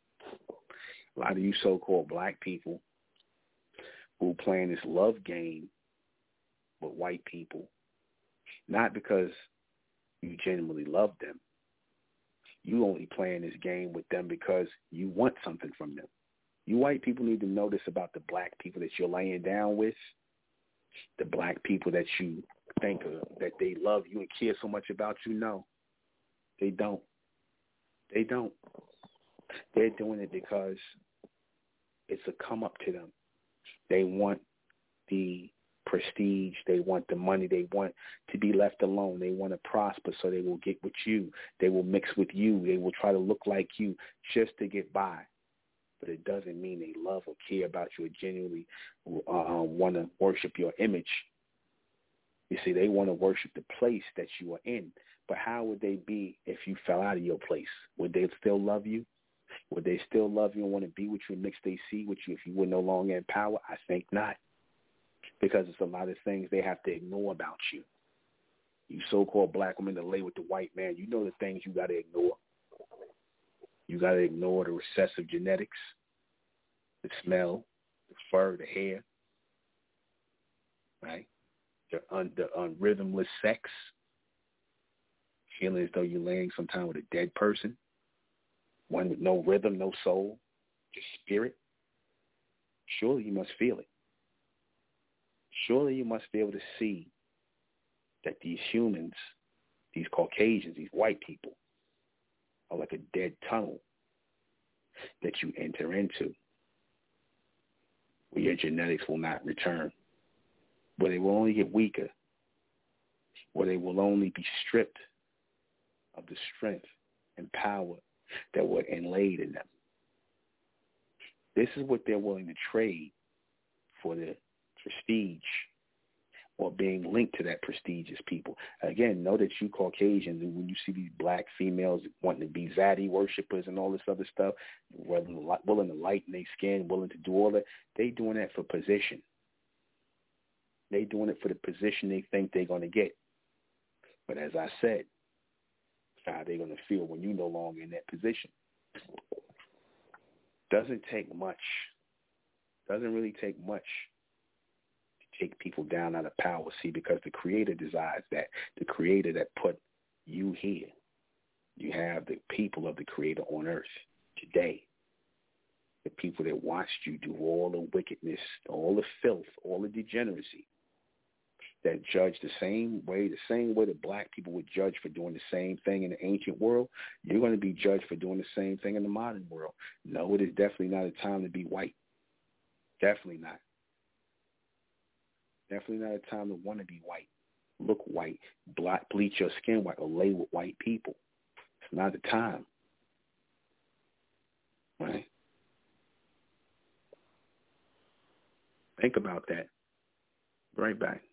a lot of you so-called black people who playing this love game with white people, not because you genuinely love them. You only playing this game with them because you want something from them. You white people need to know this about the black people that you're laying down with, the black people that you think of, that they love you and care so much about you. No, they don't. They don't. They're doing it because it's a come up to them. They want the prestige. They want the money. They want to be left alone. They want to prosper, so they will get with you. They will mix with you. They will try to look like you just to get by but it doesn't mean they love or care about you or genuinely uh, um, want to worship your image. You see, they want to worship the place that you are in. But how would they be if you fell out of your place? Would they still love you? Would they still love you and want to be with you and mix they see with you if you were no longer in power? I think not. Because it's a lot of things they have to ignore about you. You so-called black woman that lay with the white man, you know the things you got to ignore. You got to ignore the recessive genetics, the smell, the fur, the hair, right? The, un, the unrhythmless sex, feeling as though you're laying sometime with a dead person, one with no rhythm, no soul, just spirit. Surely you must feel it. Surely you must be able to see that these humans, these Caucasians, these white people, like a dead tunnel that you enter into where your genetics will not return, where they will only get weaker, where they will only be stripped of the strength and power that were inlaid in them. This is what they're willing to trade for the prestige or being linked to that prestigious people. Again, know that you Caucasians, and when you see these black females wanting to be zaddy worshippers and all this other stuff, willing, to lighten their skin, willing to do all that, they doing that for position. They doing it for the position they think they're going to get. But as I said, how they're going to feel when you're no longer in that position. Doesn't take much. Doesn't really take much take people down out of power. See, because the Creator desires that. The Creator that put you here. You have the people of the Creator on earth today. The people that watched you do all the wickedness, all the filth, all the degeneracy. That judge the same way, the same way that black people would judge for doing the same thing in the ancient world, you're going to be judged for doing the same thing in the modern world. No, it is definitely not a time to be white. Definitely not. Definitely not a time to want to be white, look white, black, bleach your skin white, or lay with white people. It's not the time. Right? Think about that. Right back.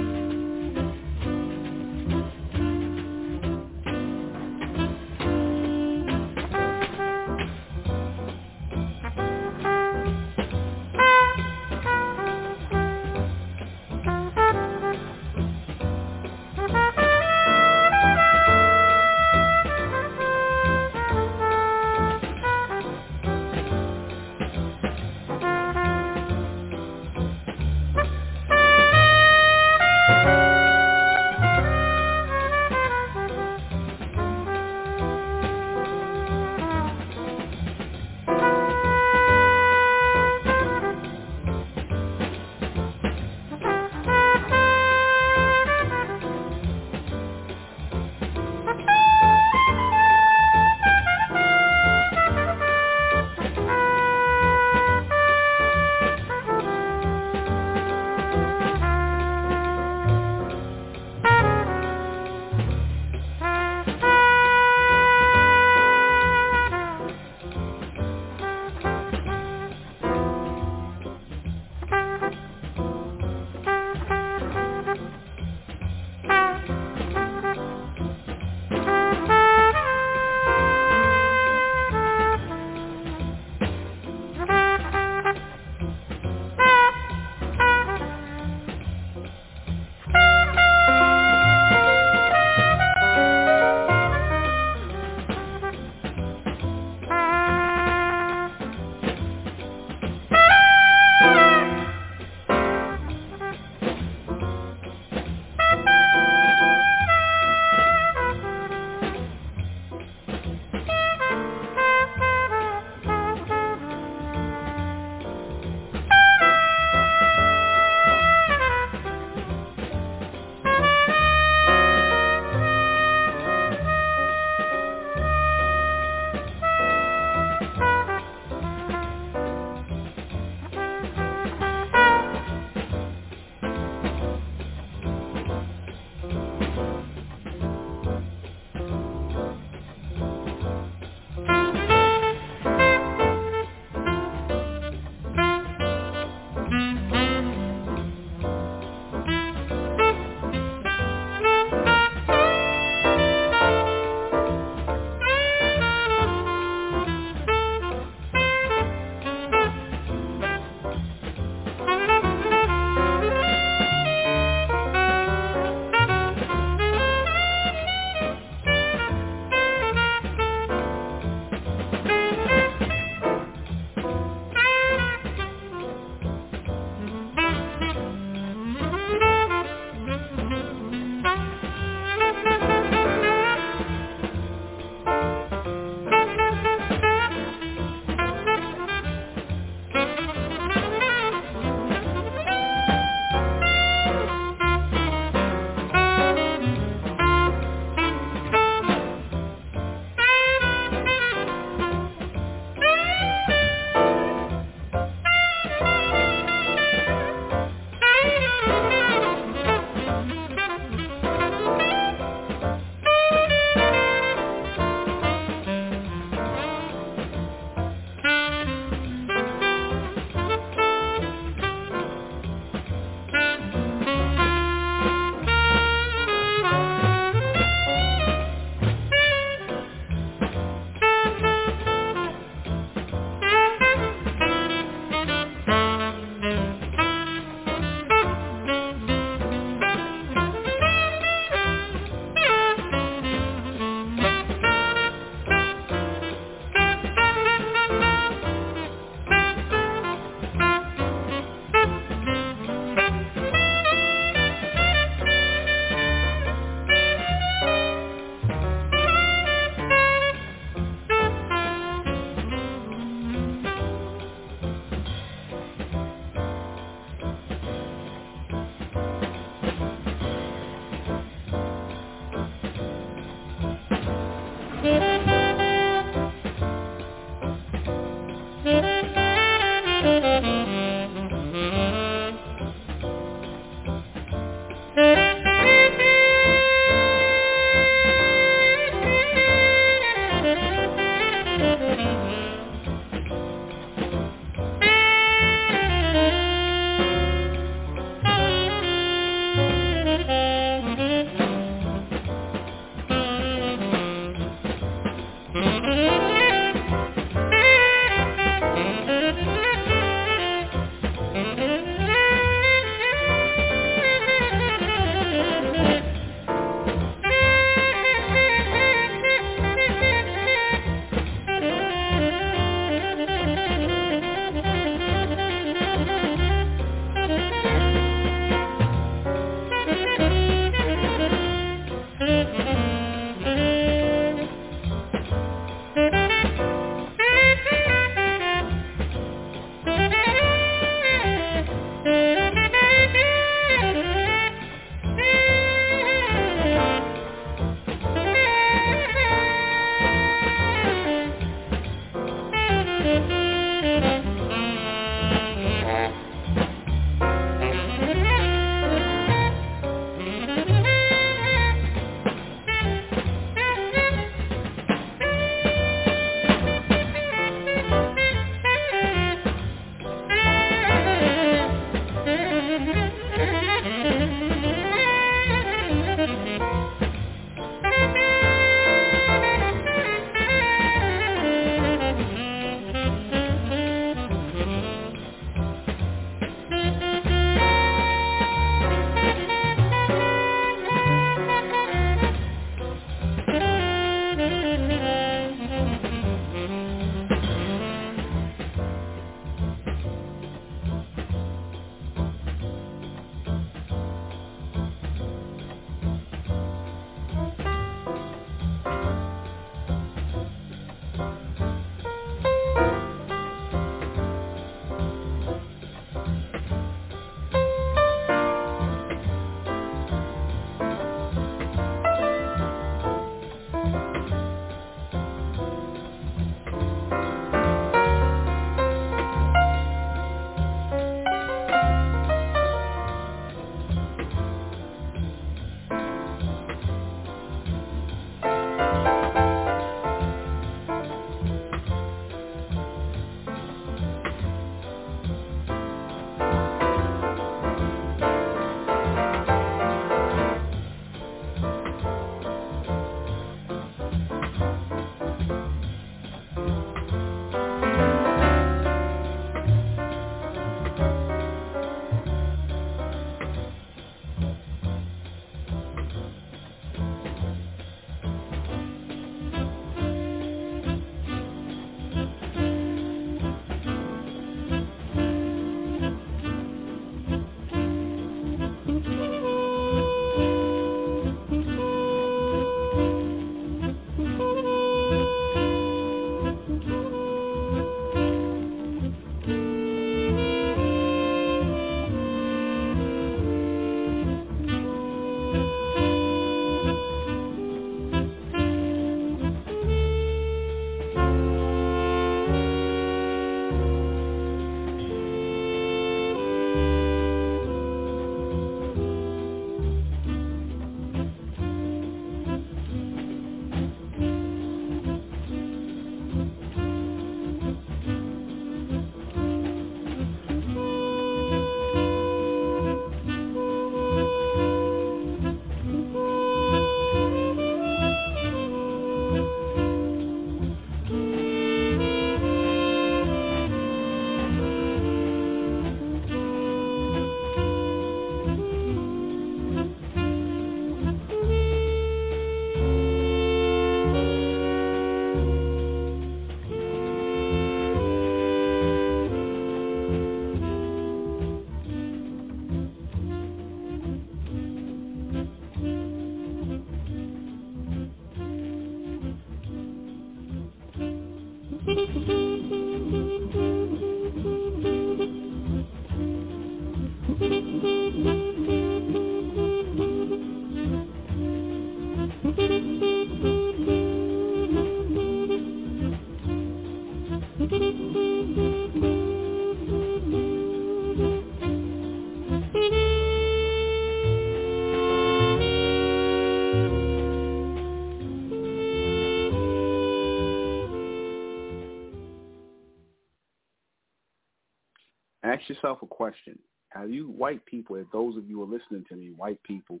Yourself a question. Have you white people, if those of you are listening to me, white people,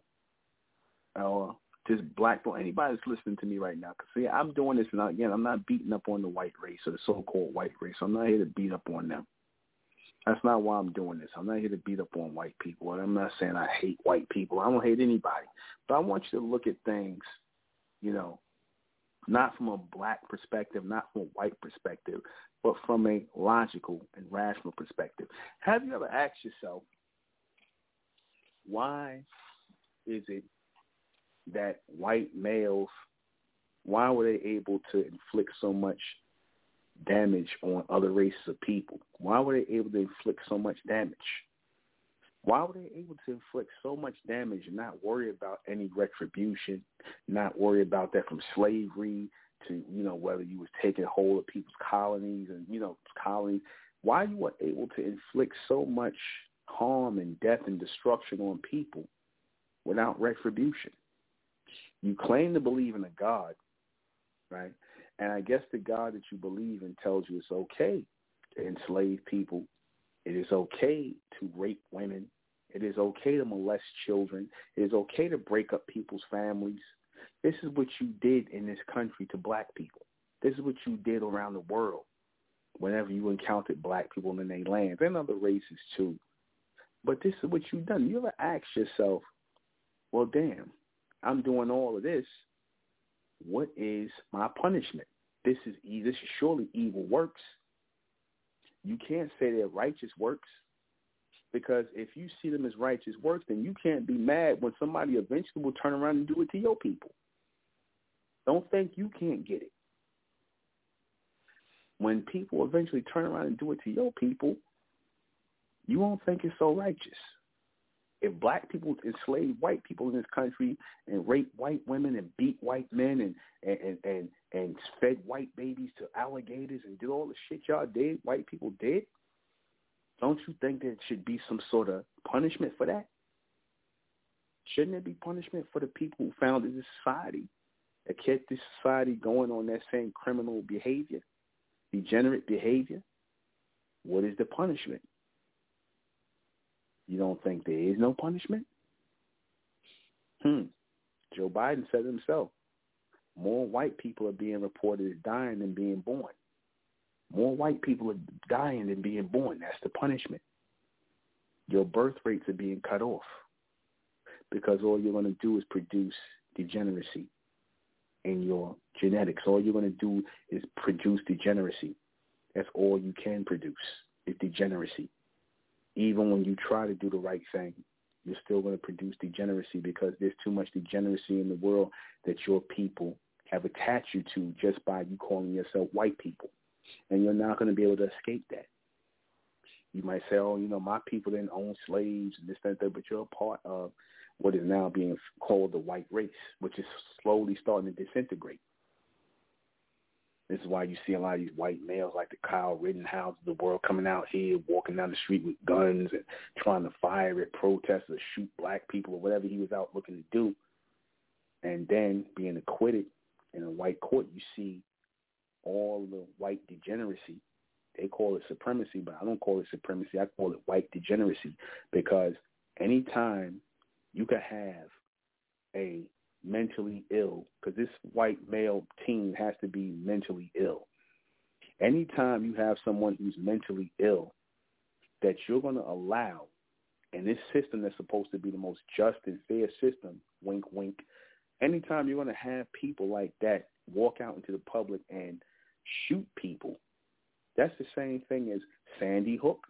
or just black people, anybody that's listening to me right now, because see, I'm doing this, and again, I'm not beating up on the white race or the so-called white race. I'm not here to beat up on them. That's not why I'm doing this. I'm not here to beat up on white people. And I'm not saying I hate white people. I don't hate anybody. But I want you to look at things, you know, not from a black perspective, not from a white perspective, but from a logical and rational perspective. Have you ever asked yourself, why is it that white males, why were they able to inflict so much damage on other races of people? Why were they able to inflict so much damage? Why were they able to inflict so much damage and not worry about any retribution, not worry about that from slavery to, you know, whether you was taking hold of people's colonies and, you know, colonies, why you were able to inflict so much harm and death and destruction on people without retribution. You claim to believe in a God, right? And I guess the God that you believe in tells you it's okay to enslave people. It is okay to rape women. It is okay to molest children. It is okay to break up people's families. This is what you did in this country to black people. This is what you did around the world whenever you encountered black people in their lands and other races too. But this is what you've done. You ever ask yourself, well, damn, I'm doing all of this. What is my punishment? This is this is surely evil works. You can't say they're righteous works because if you see them as righteous works, then you can't be mad when somebody eventually will turn around and do it to your people. Don't think you can't get it. When people eventually turn around and do it to your people, you won't think it's so righteous. If black people enslave white people in this country and rape white women and beat white men and and and and fed white babies to alligators and did all the shit y'all did, white people did, don't you think there should be some sort of punishment for that? Shouldn't there be punishment for the people who founded this society? that kept this society going on that same criminal behavior, degenerate behavior, what is the punishment? You don't think there is no punishment? Hmm. Joe Biden said himself, more white people are being reported as dying than being born. More white people are dying than being born. That's the punishment. Your birth rates are being cut off because all you're going to do is produce degeneracy in your genetics. All you're going to do is produce degeneracy. That's all you can produce is degeneracy. Even when you try to do the right thing, you're still going to produce degeneracy because there's too much degeneracy in the world that your people have attached you to just by you calling yourself white people. And you're not going to be able to escape that. You might say, oh, you know, my people didn't own slaves and this, that, that, but you're a part of what is now being called the white race, which is slowly starting to disintegrate. This is why you see a lot of these white males like the Kyle Rittenhouse of the world coming out here, walking down the street with guns and trying to fire at protesters, shoot black people or whatever he was out looking to do. And then being acquitted in a white court, you see all the white degeneracy. They call it supremacy, but I don't call it supremacy. I call it white degeneracy because anytime You could have a mentally ill, because this white male teen has to be mentally ill. Anytime you have someone who's mentally ill, that you're going to allow in this system that's supposed to be the most just and fair system, wink, wink, anytime you're going to have people like that walk out into the public and shoot people, that's the same thing as Sandy Hook.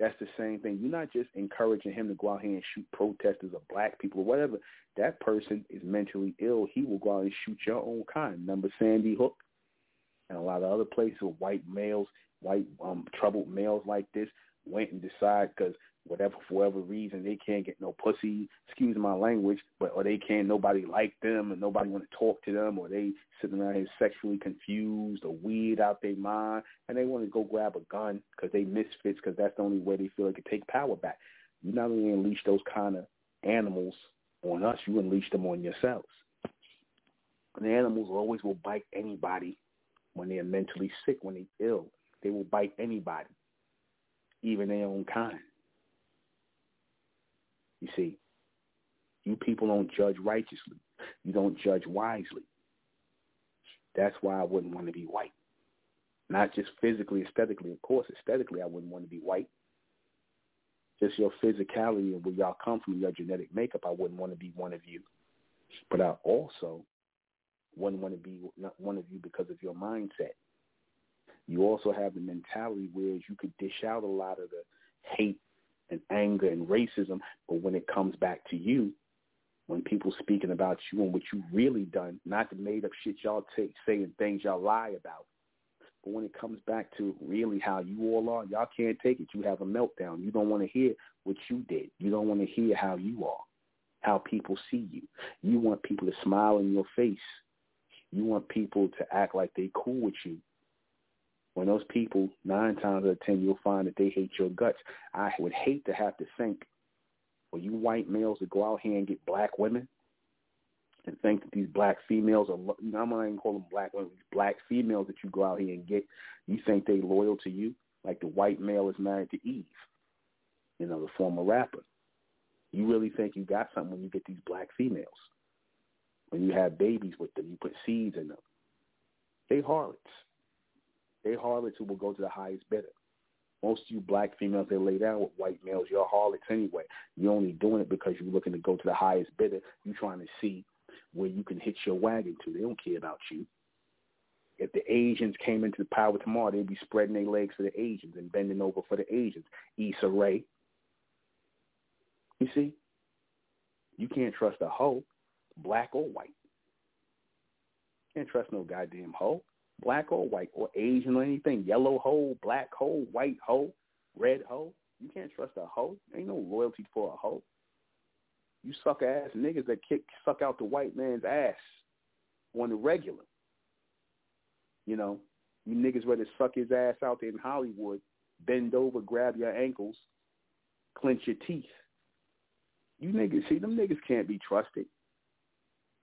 That's the same thing. You're not just encouraging him to go out here and shoot protesters or black people or whatever. That person is mentally ill. He will go out and shoot your own kind. Remember Sandy Hook? And a lot of other places where white males, white um, troubled males like this went and decide because whatever for whatever reason they can't get no pussy, excuse my language, but or they can't nobody like them and nobody want to talk to them or they sitting around here sexually confused or weird out their mind and they want to go grab a gun because they misfits because that's the only way they feel they can take power back. You not only unleash those kind of animals on us, you unleash them on yourselves. And animals always will bite anybody when they're mentally sick, when they're ill. They will bite anybody, even their own kind. You see, you people don't judge righteously. You don't judge wisely. That's why I wouldn't want to be white. Not just physically, aesthetically. Of course, aesthetically, I wouldn't want to be white. Just your physicality and where y'all come from, your genetic makeup, I wouldn't want to be one of you. But I also wouldn't want to be one of you because of your mindset. You also have the mentality where you could dish out a lot of the hate and anger and racism, but when it comes back to you, when people speaking about you and what you really done, not the made up shit y'all take, saying things y'all lie about, but when it comes back to really how you all are, y'all can't take it. You have a meltdown. You don't want to hear what you did. You don't want to hear how you are, how people see you. You want people to smile in your face. You want people to act like they cool with you when those people, nine times out of ten, you'll find that they hate your guts. I would hate to have to think, for you white males to go out here and get black women and think that these black females are, I'm not even call them black women, these black females that you go out here and get, you think they loyal to you like the white male is married to Eve, you know, the former rapper. You really think you got something when you get these black females. When you have babies with them, you put seeds in them. They harlots. They harlots who will go to the highest bidder. Most of you black females, they lay down with white males. You're harlots anyway. You're only doing it because you're looking to go to the highest bidder. You're trying to see where you can hitch your wagon to. They don't care about you. If the Asians came into the power tomorrow, they'd be spreading their legs for the Asians and bending over for the Asians. Issa Rae. You see? You can't trust a hoe, black or white. Can't trust no goddamn hoe black or white or Asian or anything, yellow hoe, black hoe, white hoe, red hoe. You can't trust a hoe. Ain't no loyalty for a hoe. You suck ass niggas that kick suck out the white man's ass on the regular. You know, you niggas rather suck his ass out there in Hollywood, bend over, grab your ankles, clench your teeth. You niggas, see, them niggas can't be trusted.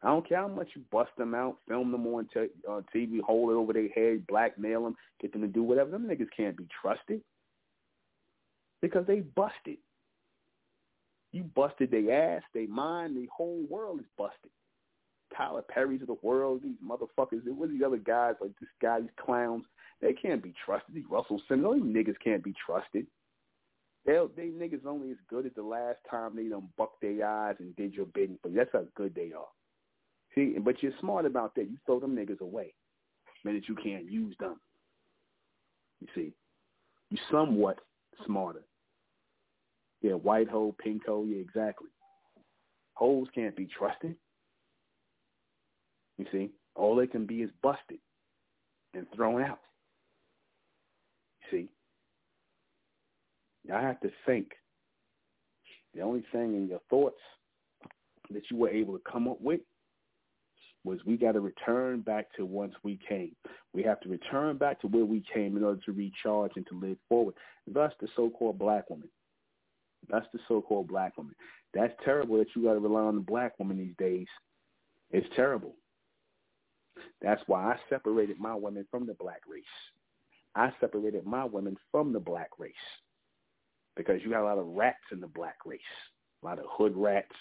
I don't care how much you bust them out, film them on t- uh, TV, hold it over their head, blackmail them, get them to do whatever. Them niggas can't be trusted because they busted. You busted their ass, their mind, the whole world is busted. Tyler Perry's of the world, these motherfuckers, what are these other guys, like this guy, these clowns, they can't be trusted. These Russell Simmons, these niggas can't be trusted. They they niggas only as good as the last time they done bucked their eyes and did your bidding, but that's how good they are. See, but you're smart about that. You throw them niggas away. Minute you can't use them. You see, you're somewhat smarter. Yeah, white hole, pink hole, yeah, exactly. Holes can't be trusted. You see, all they can be is busted and thrown out. You see, I have to think. The only thing in your thoughts that you were able to come up with was we got to return back to once we came. We have to return back to where we came in order to recharge and to live forward. Thus, the so-called black woman. That's the so-called black woman. That's terrible that you got to rely on the black woman these days. It's terrible. That's why I separated my women from the black race. I separated my women from the black race because you got a lot of rats in the black race. a lot of hood rats,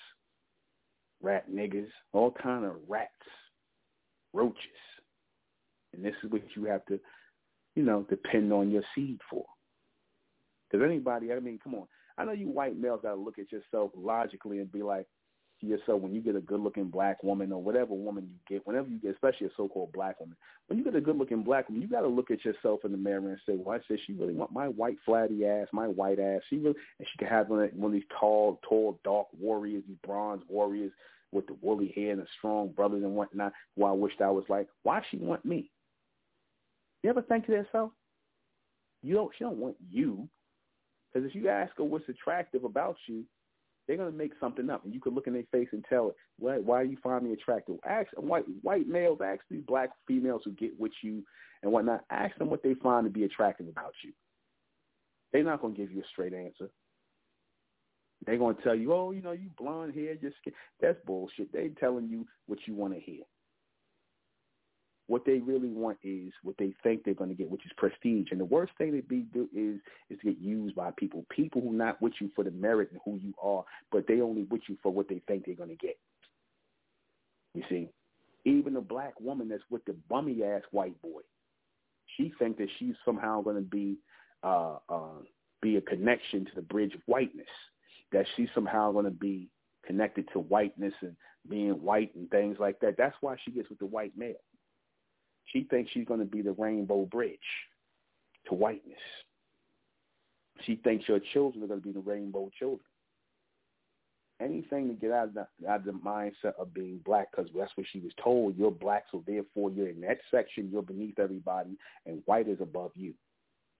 rat niggas, all kind of rats, roaches. And this is what you have to, you know, depend on your seed for. Because anybody, I mean, come on. I know you white males got to look at yourself logically and be like, yourself when you get a good looking black woman or whatever woman you get, whenever you get, especially a so called black woman, when you get a good looking black woman, you got to look at yourself in the mirror and say, well, I she really want my white flabby ass, my white ass. She really, and she can have one of, one of these tall, tall, dark warriors, these bronze warriors with the woolly hair and the strong brothers and whatnot. Who I wished I was like. Why she want me? You ever think to yourself? You don't. She don't want you. Because if you ask her what's attractive about you, they're gonna make something up, and you can look in their face and tell it. Why, why do you find me attractive? Ask white white males, ask these black females who get with you and whatnot. Ask them what they find to be attractive about you. They're not gonna give you a straight answer. They're gonna tell you, oh, you know, you blonde hair, just that's bullshit. They telling you what you want to hear. What they really want is what they think they're going to get, which is prestige. And the worst thing to be do is is to get used by people, people who not with you for the merit and who you are, but they only with you for what they think they're going to get. You see, even a black woman that's with the bummy ass white boy, she think that she's somehow going to be uh, uh, be a connection to the bridge of whiteness. That she's somehow going to be connected to whiteness and being white and things like that. That's why she gets with the white male. She thinks she's going to be the rainbow bridge to whiteness. She thinks your children are going to be the rainbow children. Anything to get out of the, out of the mindset of being black, because that's what she was told. You're black, so therefore you're in that section. You're beneath everybody, and white is above you.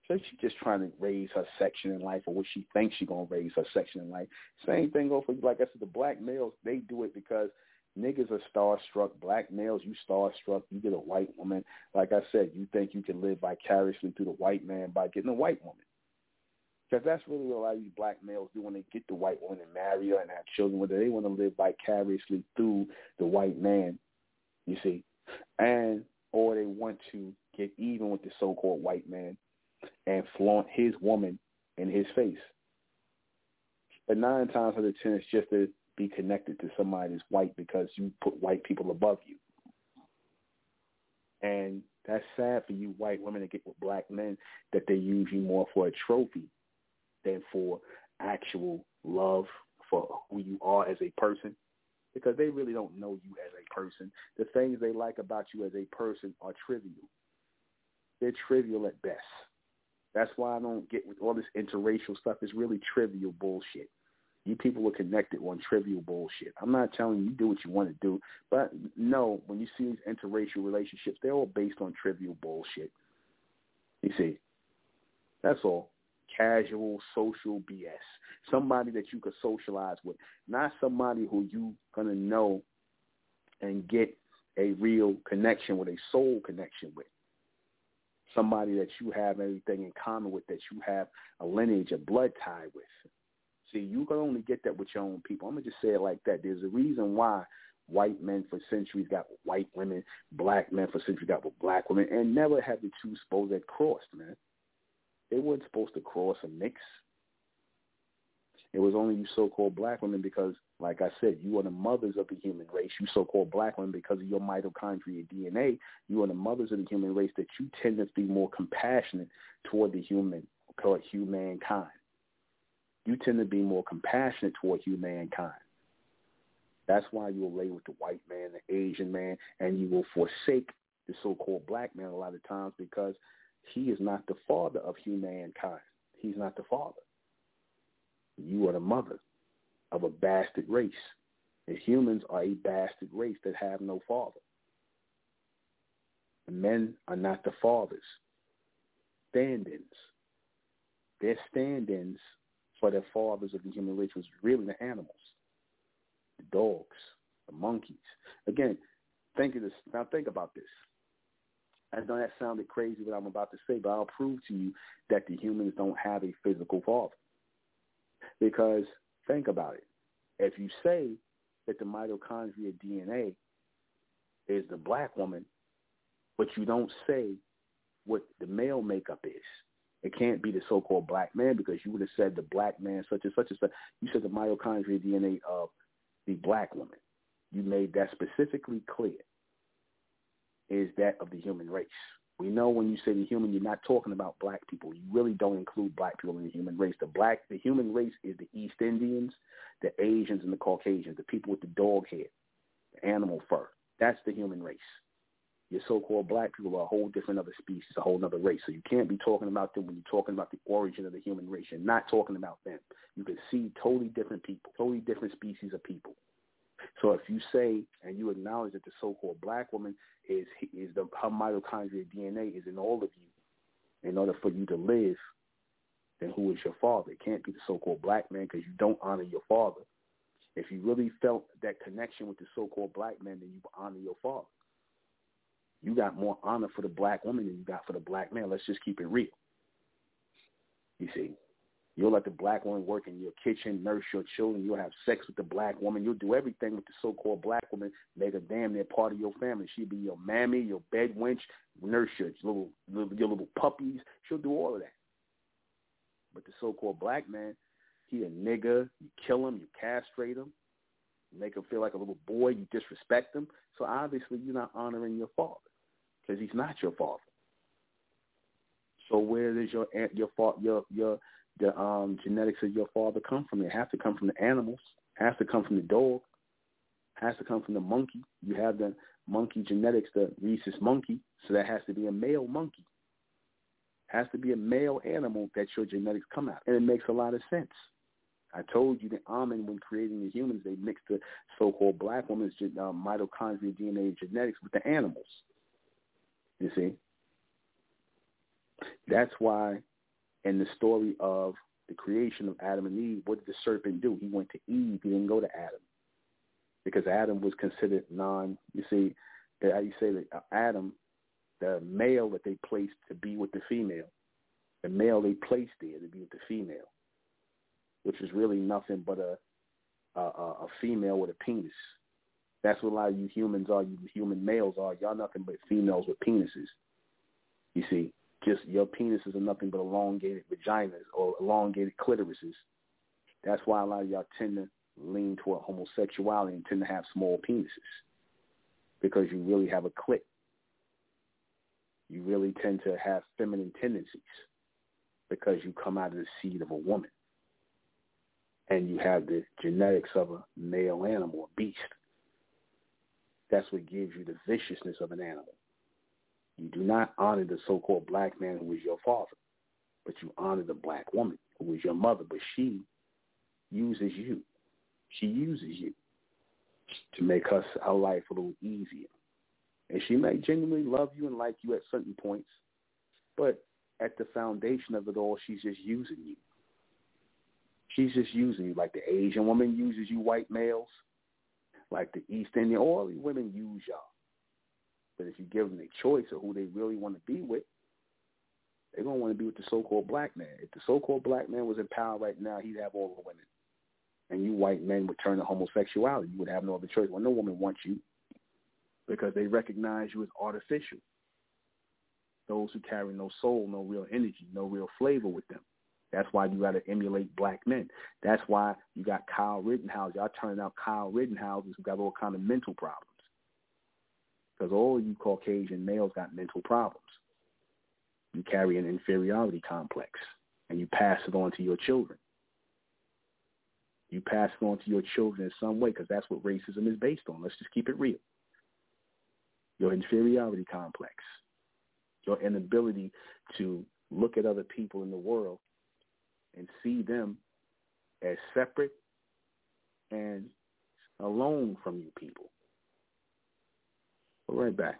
So she's just trying to raise her section in life, or what she thinks she's gonna raise her section in life. Same thing goes for like I said, the black males. They do it because Niggas are starstruck. Black males, you starstruck. You get a white woman. Like I said, you think you can live vicariously through the white man by getting a white woman. Because that's really what a lot of these black males do when they get the white woman and marry her and have children with her. They want to live vicariously through the white man, you see. And, or they want to get even with the so-called white man and flaunt his woman in his face. But nine times out of ten, it's just a be connected to somebody that's white because you put white people above you. And that's sad for you white women to get with black men that they use you more for a trophy than for actual love for who you are as a person because they really don't know you as a person. The things they like about you as a person are trivial. They're trivial at best. That's why I don't get with all this interracial stuff. It's really trivial bullshit. You people are connected on trivial bullshit. I'm not telling you, do what you want to do, but no, when you see these interracial relationships, they're all based on trivial bullshit. You see, that's all. Casual social BS. Somebody that you could socialize with, not somebody who you gonna know and get a real connection with, a soul connection with. Somebody that you have everything in common with, that you have a lineage, a blood tie with. See, you can only get that with your own people. I'm gonna just say it like that. There's a reason why white men for centuries got white women, black men for centuries got with black women, and never had the two supposed to crossed, man. They weren't supposed to cross and mix. It was only you so-called black women because, like I said, you are the mothers of the human race. You so-called black women because of your mitochondria DNA. You are the mothers of the human race that you tend to be more compassionate toward the human, toward humankind you tend to be more compassionate toward humankind. That's why you'll lay with the white man, the Asian man, and you will forsake the so-called black man a lot of times because he is not the father of humankind. He's not the father. You are the mother of a bastard race. And humans are a bastard race that have no father. The men are not the fathers. Stand-ins. They're stand-ins for the fathers of the human race was really the animals, the dogs, the monkeys. Again, think of this. Now think about this. I know that sounded crazy what I'm about to say, but I'll prove to you that the humans don't have a physical father. Because think about it. If you say that the mitochondria DNA is the black woman, but you don't say what the male makeup is, It can't be the so-called black man because you would have said the black man such and such and such. You said the mitochondrial DNA of the black woman. You made that specifically clear. Is that of the human race? We know when you say the human, you're not talking about black people. You really don't include black people in the human race. The black, the human race is the East Indians, the Asians, and the Caucasians, the people with the dog head, the animal fur. That's the human race. Your so-called black people are a whole different other species, a whole other race. So you can't be talking about them when you're talking about the origin of the human race. You're not talking about them. You can see totally different people, totally different species of people. So if you say and you acknowledge that the so-called black woman is is the her mitochondrial DNA is in all of you, in order for you to live, then who is your father? It can't be the so-called black man because you don't honor your father. If you really felt that connection with the so-called black man, then you honor your father. You got more honor for the black woman than you got for the black man. Let's just keep it real. You see, you'll let the black woman work in your kitchen, nurse your children. You'll have sex with the black woman. You'll do everything with the so-called black woman. Make her damn near part of your family. She'll be your mammy, your bed wench, nurse your little, little your little puppies. She'll do all of that. But the so-called black man, he a nigger. You kill him. You castrate him. Make him feel like a little boy. You disrespect him. So obviously you're not honoring your father because he's not your father. So where does your your your your the um, genetics of your father come from? It has to come from the animals. It has to come from the dog. It has to come from the monkey. You have the monkey genetics, the rhesus monkey, so that has to be a male monkey. It has to be a male animal that your genetics come out, and it makes a lot of sense. I told you that Amen, when creating the humans, they mixed the so-called black woman's uh, mitochondrial DNA genetics with the animals. You see? That's why in the story of the creation of Adam and Eve, what did the serpent do? He went to Eve. He didn't go to Adam because Adam was considered non. You see, how you say that uh, Adam, the male that they placed to be with the female, the male they placed there to be with the female, which is really nothing but a a, a female with a penis. That's what a lot of you humans are. You human males are. Y'all nothing but females with penises. You see, just your penises are nothing but elongated vaginas or elongated clitorises. That's why a lot of y'all tend to lean toward homosexuality and tend to have small penises because you really have a clit. You really tend to have feminine tendencies because you come out of the seed of a woman and you have the genetics of a male animal, a beast. That's what gives you the viciousness of an animal. You do not honor the so-called black man who is your father, but you honor the black woman who is your mother, but she uses you. She uses you to make us our life a little easier. And she may genuinely love you and like you at certain points, but at the foundation of it all, she's just using you. She's just using you like the Asian woman uses you white males, like the East Indian, all these women use y'all. But if you give them a choice of who they really want to be with, they're to want to be with the so-called black man. If the so-called black man was in power right now, he'd have all the women. And you white men would turn to homosexuality. You would have no other choice. Well, no woman wants you because they recognize you as artificial. Those who carry no soul, no real energy, no real flavor with them. That's why you got to emulate black men. That's why you got Kyle Rittenhouse. Y'all turning out Kyle Rittenhouse who got all kind of mental problems because all you Caucasian males got mental problems. You carry an inferiority complex, and you pass it on to your children. You pass it on to your children in some way because that's what racism is based on. Let's just keep it real. Your inferiority complex, your inability to look at other people in the world and see them as separate and alone from you people. We're right back.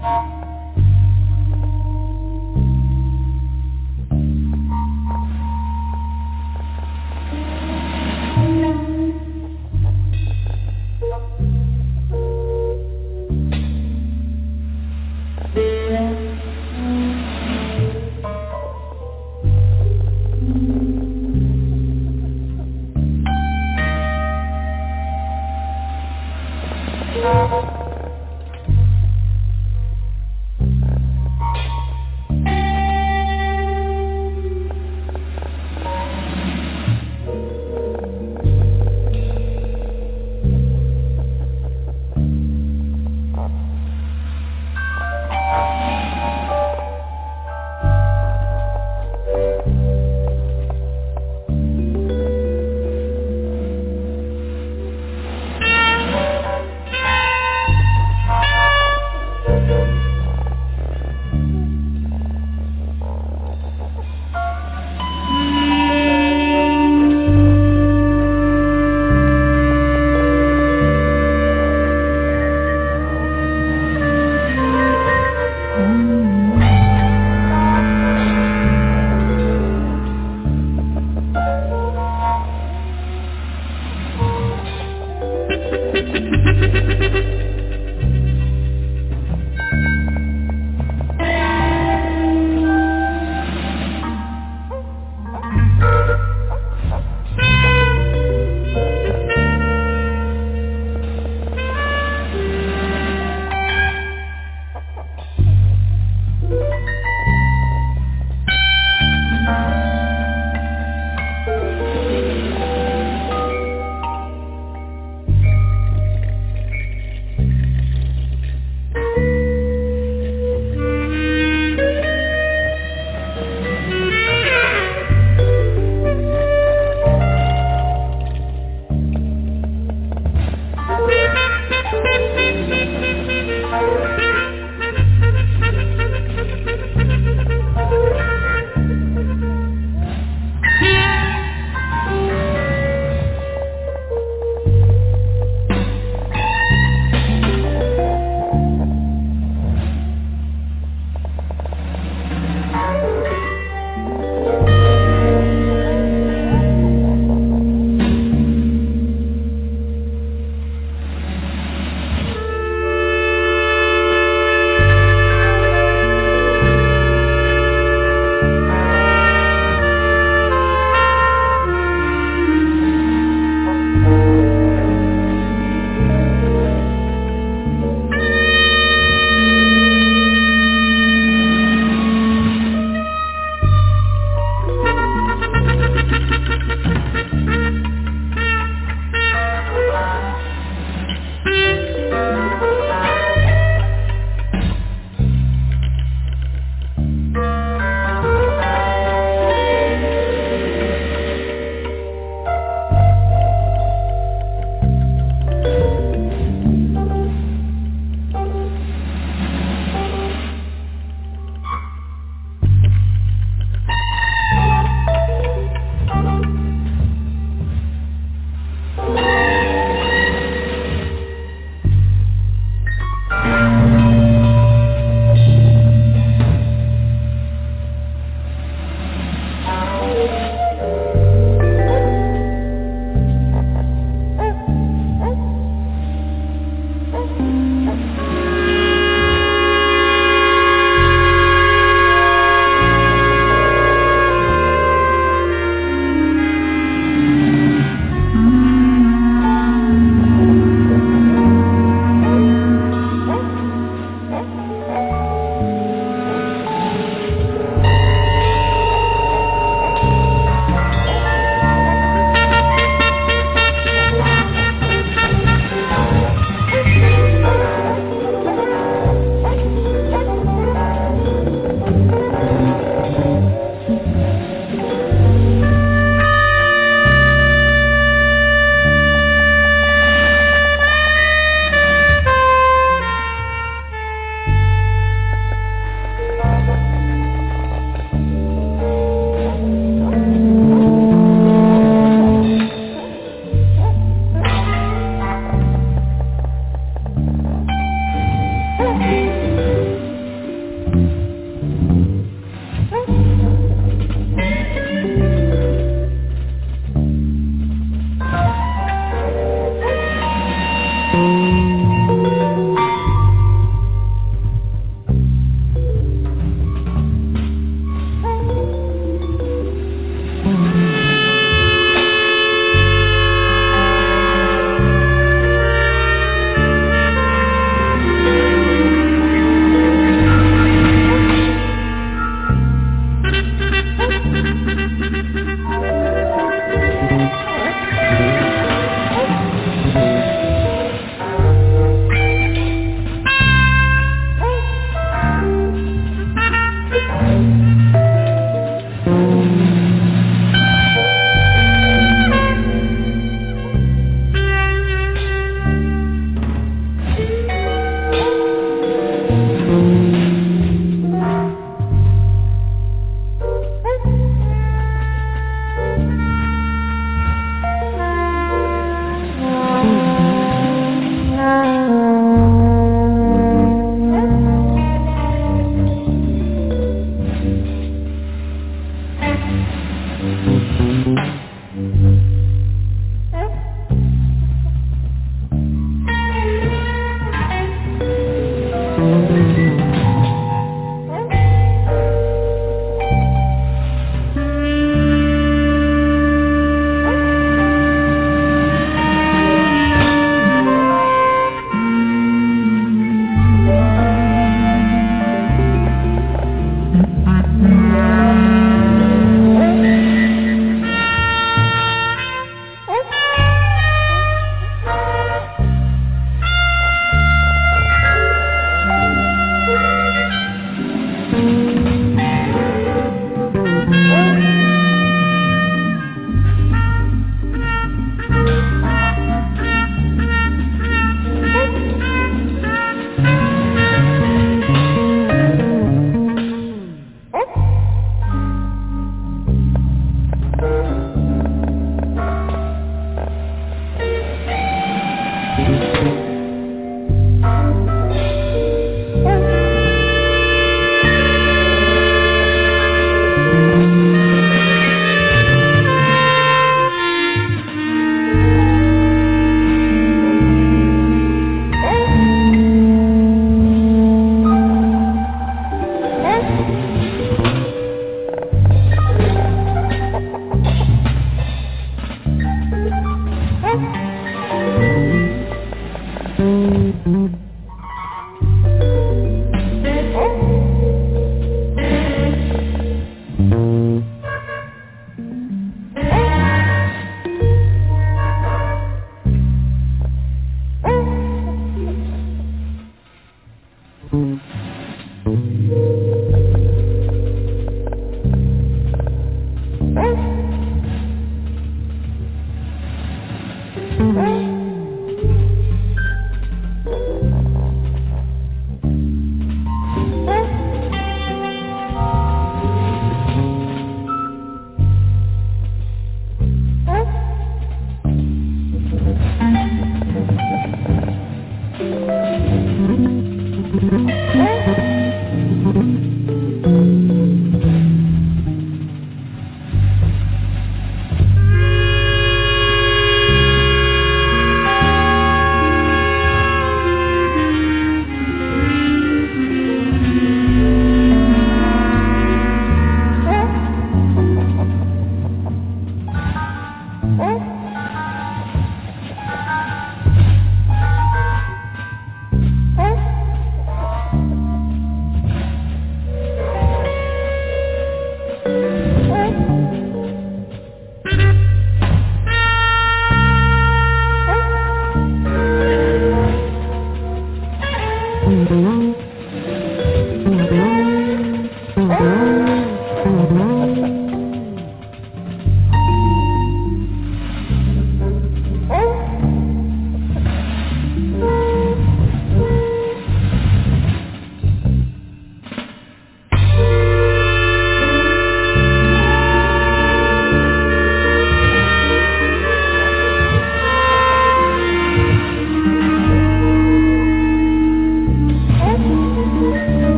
Thank you.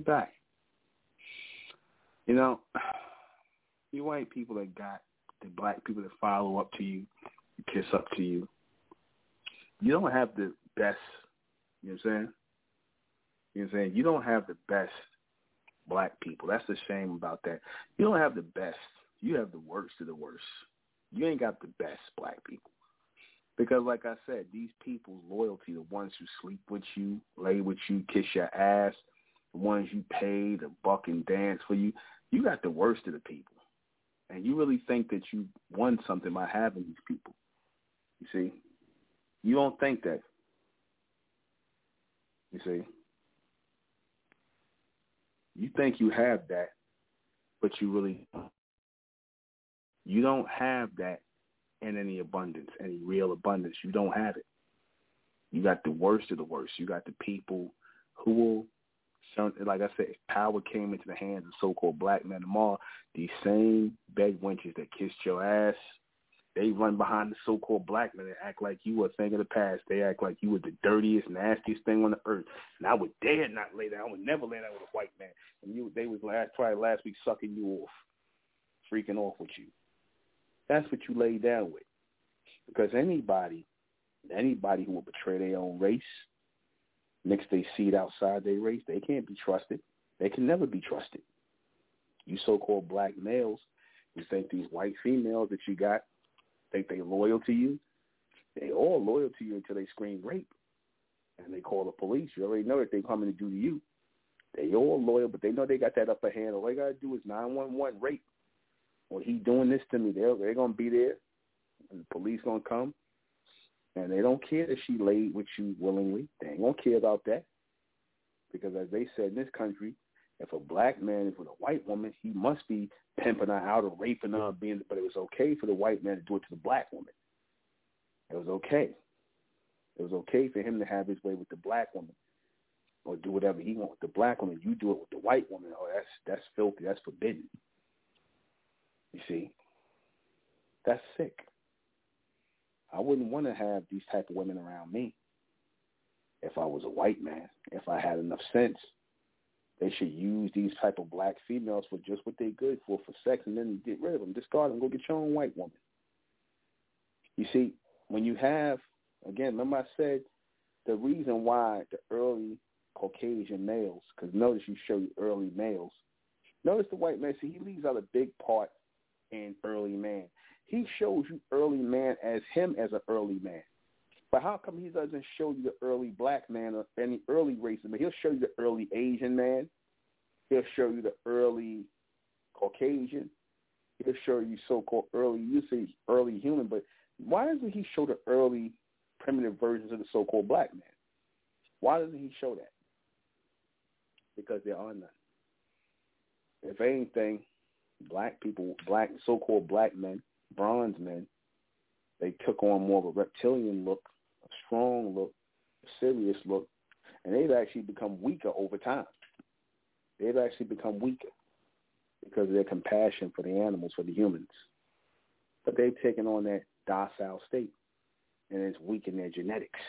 Back. You know, you white people that got the black people that follow up to you, kiss up to you. You don't have the best. You know what I'm saying? You know what I'm saying? You don't have the best black people. That's the shame about that. You don't have the best. You have the worst of the worst. You ain't got the best black people. Because like I said, these people's loyalty, the ones who sleep with you, lay with you, kiss your ass, the ones you pay to buck and dance for you, you got the worst of the people. And you really think that you won something by having these people. You see? You don't think that. You see? You think you have that, but you really don't. You don't have that in any abundance, any real abundance. You don't have it. You got the worst of the worst. You got the people who will, like I said, power came into the hands of so-called black men tomorrow, these same bed wenches that kissed your ass, they run behind the so-called black men and act like you were a thing of the past. They act like you were the dirtiest, nastiest thing on the earth. And I would dare not lay down. I would never lay down with a white man. And you, they was last probably last week sucking you off, freaking off with you. That's what you lay down with. Because anybody, anybody who will betray their own race, mix their seed outside their race, they can't be trusted. They can never be trusted. You so-called black males who think these white females that you got think they loyal to you. They all loyal to you until they scream rape and they call the police. You already know that they're coming to do to you. They all loyal, but they know they got that upper hand. All they gotta do is nine one one rape. Or he doing this to me. They're they're gonna be there, and the police gonna come, and they don't care if she laid with you willingly. They ain't gonna care about that, because as they said in this country, if a black man is with a white woman, he must be pimping her out or raping her, being. But it was okay for the white man to do it to the black woman. It was okay. It was okay for him to have his way with the black woman, or do whatever he wants with the black woman. You do it with the white woman. Oh, that's that's filthy. That's forbidden. You see, that's sick. I wouldn't want to have these type of women around me if I was a white man. If I had enough sense they should use these type of black females for just what they're good for, for sex, and then get rid of them, discard them, go get your own white woman. You see, when you have, again, remember I said the reason why the early Caucasian males, because notice you show you early males. Notice the white man, see, he leaves out a big part in early man. He shows you early man as him as an early man. But how come he doesn't show you the early black man or any early race man? He'll show you the early Asian man. He'll show you the early Caucasian. He'll show you so-called early, you say early human, but why doesn't he show the early primitive versions of the so-called black man? Why doesn't he show that? Because there are none. If anything, black people, black so-called black men, bronze men, they took on more of a reptilian look a strong look, a serious look, and they've actually become weaker over time. They've actually become weaker because of their compassion for the animals, for the humans. But they've taken on that docile state, and it's weakened their genetics.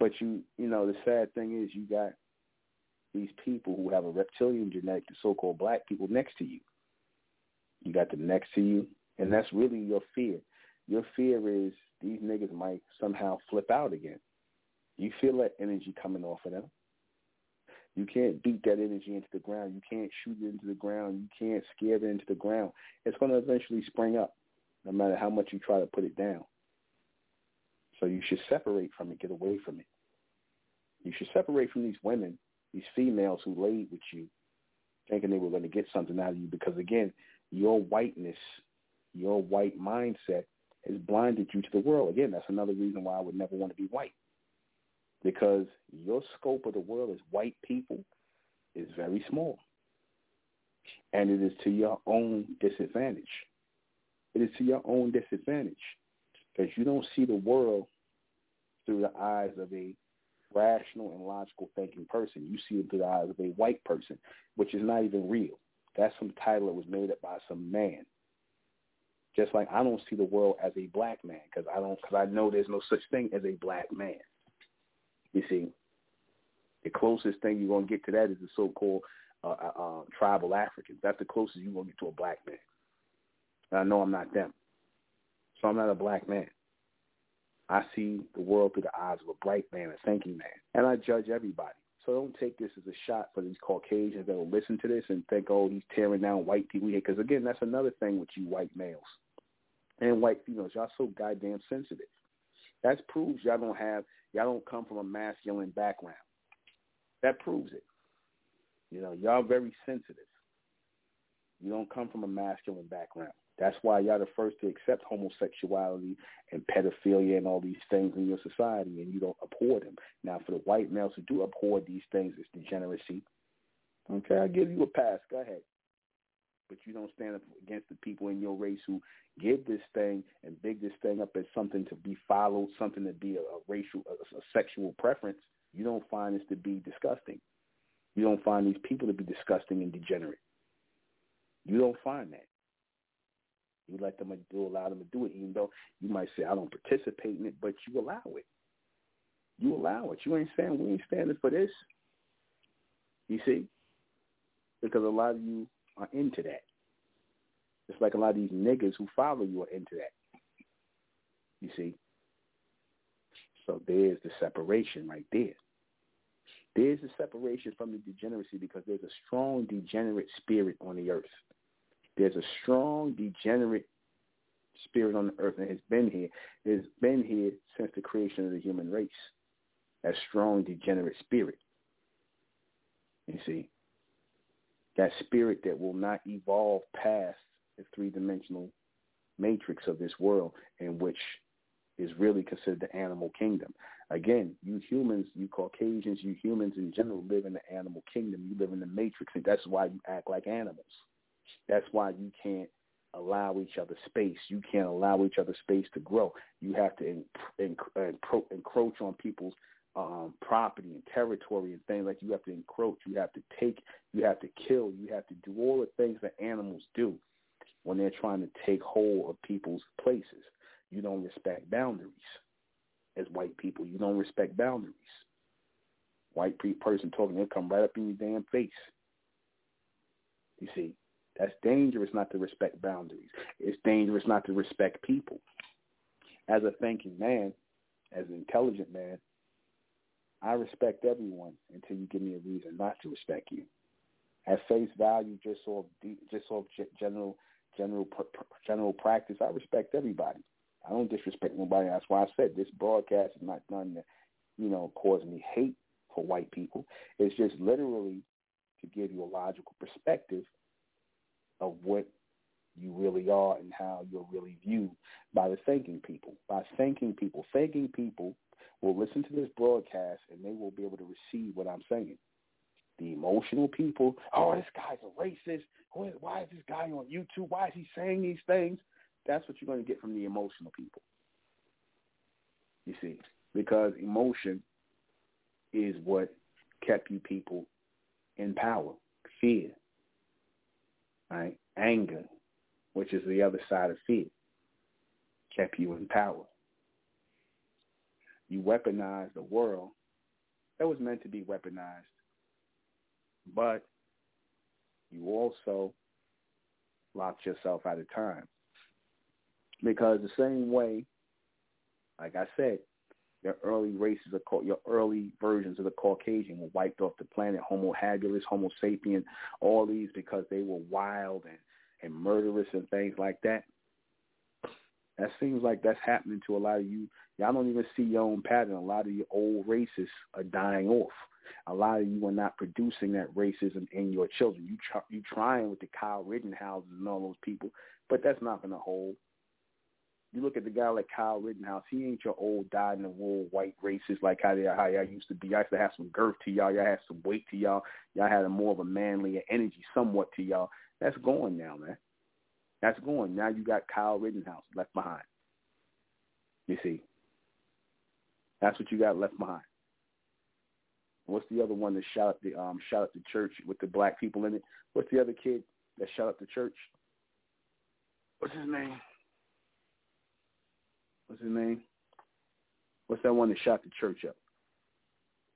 But you, you know, the sad thing is you got these people who have a reptilian genetic, the so-called black people next to you. You got the next to you, and that's mm-hmm. really your fear. Your fear is these niggas might somehow flip out again. You feel that energy coming off of them. You can't beat that energy into the ground. You can't shoot it into the ground. You can't scare it into the ground. It's going to eventually spring up, no matter how much you try to put it down. So you should separate from it, get away from it. You should separate from these women, these females who laid with you, thinking they were going to get something out of you. Because again, your whiteness, your white mindset has blinded you to the world. Again, that's another reason why I would never want to be white. Because your scope of the world as white people is very small. And it is to your own disadvantage. It is to your own disadvantage because you don't see the world through the eyes of a rational and logical thinking person. You see it through the eyes of a white person, which is not even real. That's some title that was made up by some man. Just like I don't see the world as a black man because I don't because I know there's no such thing as a black man. You see, The closest thing you're gonna get to that is the so-called uh, uh, uh, tribal Africans. That's the closest you're gonna get to a black man. And I know I'm not them, so I'm not a black man. I see the world through the eyes of a bright man, a thinking man, and I judge everybody. So don't take this as a shot for these Caucasians that will listen to this and think, oh, he's tearing down white people. Because again, that's another thing with you white males and white females. Y'all so goddamn sensitive. That proves y'all don't have, y'all don't come from a masculine background. That proves it. You know, y'all very sensitive. You don't come from a masculine background. That's why y'all the first to accept homosexuality and pedophilia and all these things in your society, and you don't abhor them. Now, for the white males who do abhor these things, it's degeneracy. Okay, I give you a pass. Go ahead. But you don't stand up against the people in your race who give this thing and big this thing up as something to be followed, something to be a, a racial, a, a sexual preference. You don't find this to be disgusting. You don't find these people to be disgusting and degenerate. You don't find that. You let them do allow them to do it, even though you might say I don't participate in it, but you allow it. You allow it. You ain't saying we ain't standing for this. You see, because a lot of you are into that. It's like a lot of these niggas who follow you are into that. You see. So there's the separation right there. There's a separation from the degeneracy because there's a strong degenerate spirit on the earth. There's a strong degenerate spirit on the earth and has been here. It's been here since the creation of the human race. That strong degenerate spirit. You see, that spirit that will not evolve past the three-dimensional matrix of this world in which is really considered the animal kingdom. Again, you humans, you Caucasians, you humans in general live in the animal kingdom. You live in the matrix, and that's why you act like animals. That's why you can't allow each other space. You can't allow each other space to grow. You have to encroach on people's um, property and territory and things like you have to encroach. You have to take. You have to kill. You have to do all the things that animals do when they're trying to take hold of people's places. You don't respect boundaries. As white people, you don't respect boundaries. White person talking, they'll come right up in your damn face. You see, that's dangerous not to respect boundaries. It's dangerous not to respect people. As a thinking man, as an intelligent man, I respect everyone until you give me a reason not to respect you. At face value, just off just off general general general practice, I respect everybody. I don't disrespect nobody. That's why I said this broadcast is not done to, you know, cause me hate for white people. It's just literally to give you a logical perspective of what you really are and how you're really viewed by the thinking people. By thinking people, thinking people will listen to this broadcast and they will be able to receive what I'm saying. The emotional people, oh, this guy's a racist. Why is this guy on YouTube? Why is he saying these things? That's what you're going to get from the emotional people. You see, because emotion is what kept you people in power, fear, right? Anger, which is the other side of fear, kept you in power. You weaponized the world that was meant to be weaponized, but you also locked yourself out of time. Because the same way, like I said, your early races are called your early versions of the Caucasian were wiped off the planet. Homo habilis, Homo sapien, all these because they were wild and and murderous and things like that. That seems like that's happening to a lot of you. Y'all don't even see your own pattern. A lot of your old races are dying off. A lot of you are not producing that racism in your children. You try, you trying with the Kyle Rittenhouses and all those people, but that's not going to hold. You look at the guy like Kyle Rittenhouse. He ain't your old dyed in the wool white racist like how they how y'all used to be. Y'all used to have some girth to y'all. Y'all had some weight to y'all. Y'all had a more of a manly energy somewhat to y'all. That's going now, man. That's going. Now you got Kyle Rittenhouse left behind. You see. That's what you got left behind. What's the other one that shot up the um shot up the church with the black people in it? What's the other kid that shot up the church? What's his name? What's his name? What's that one that shot the church up?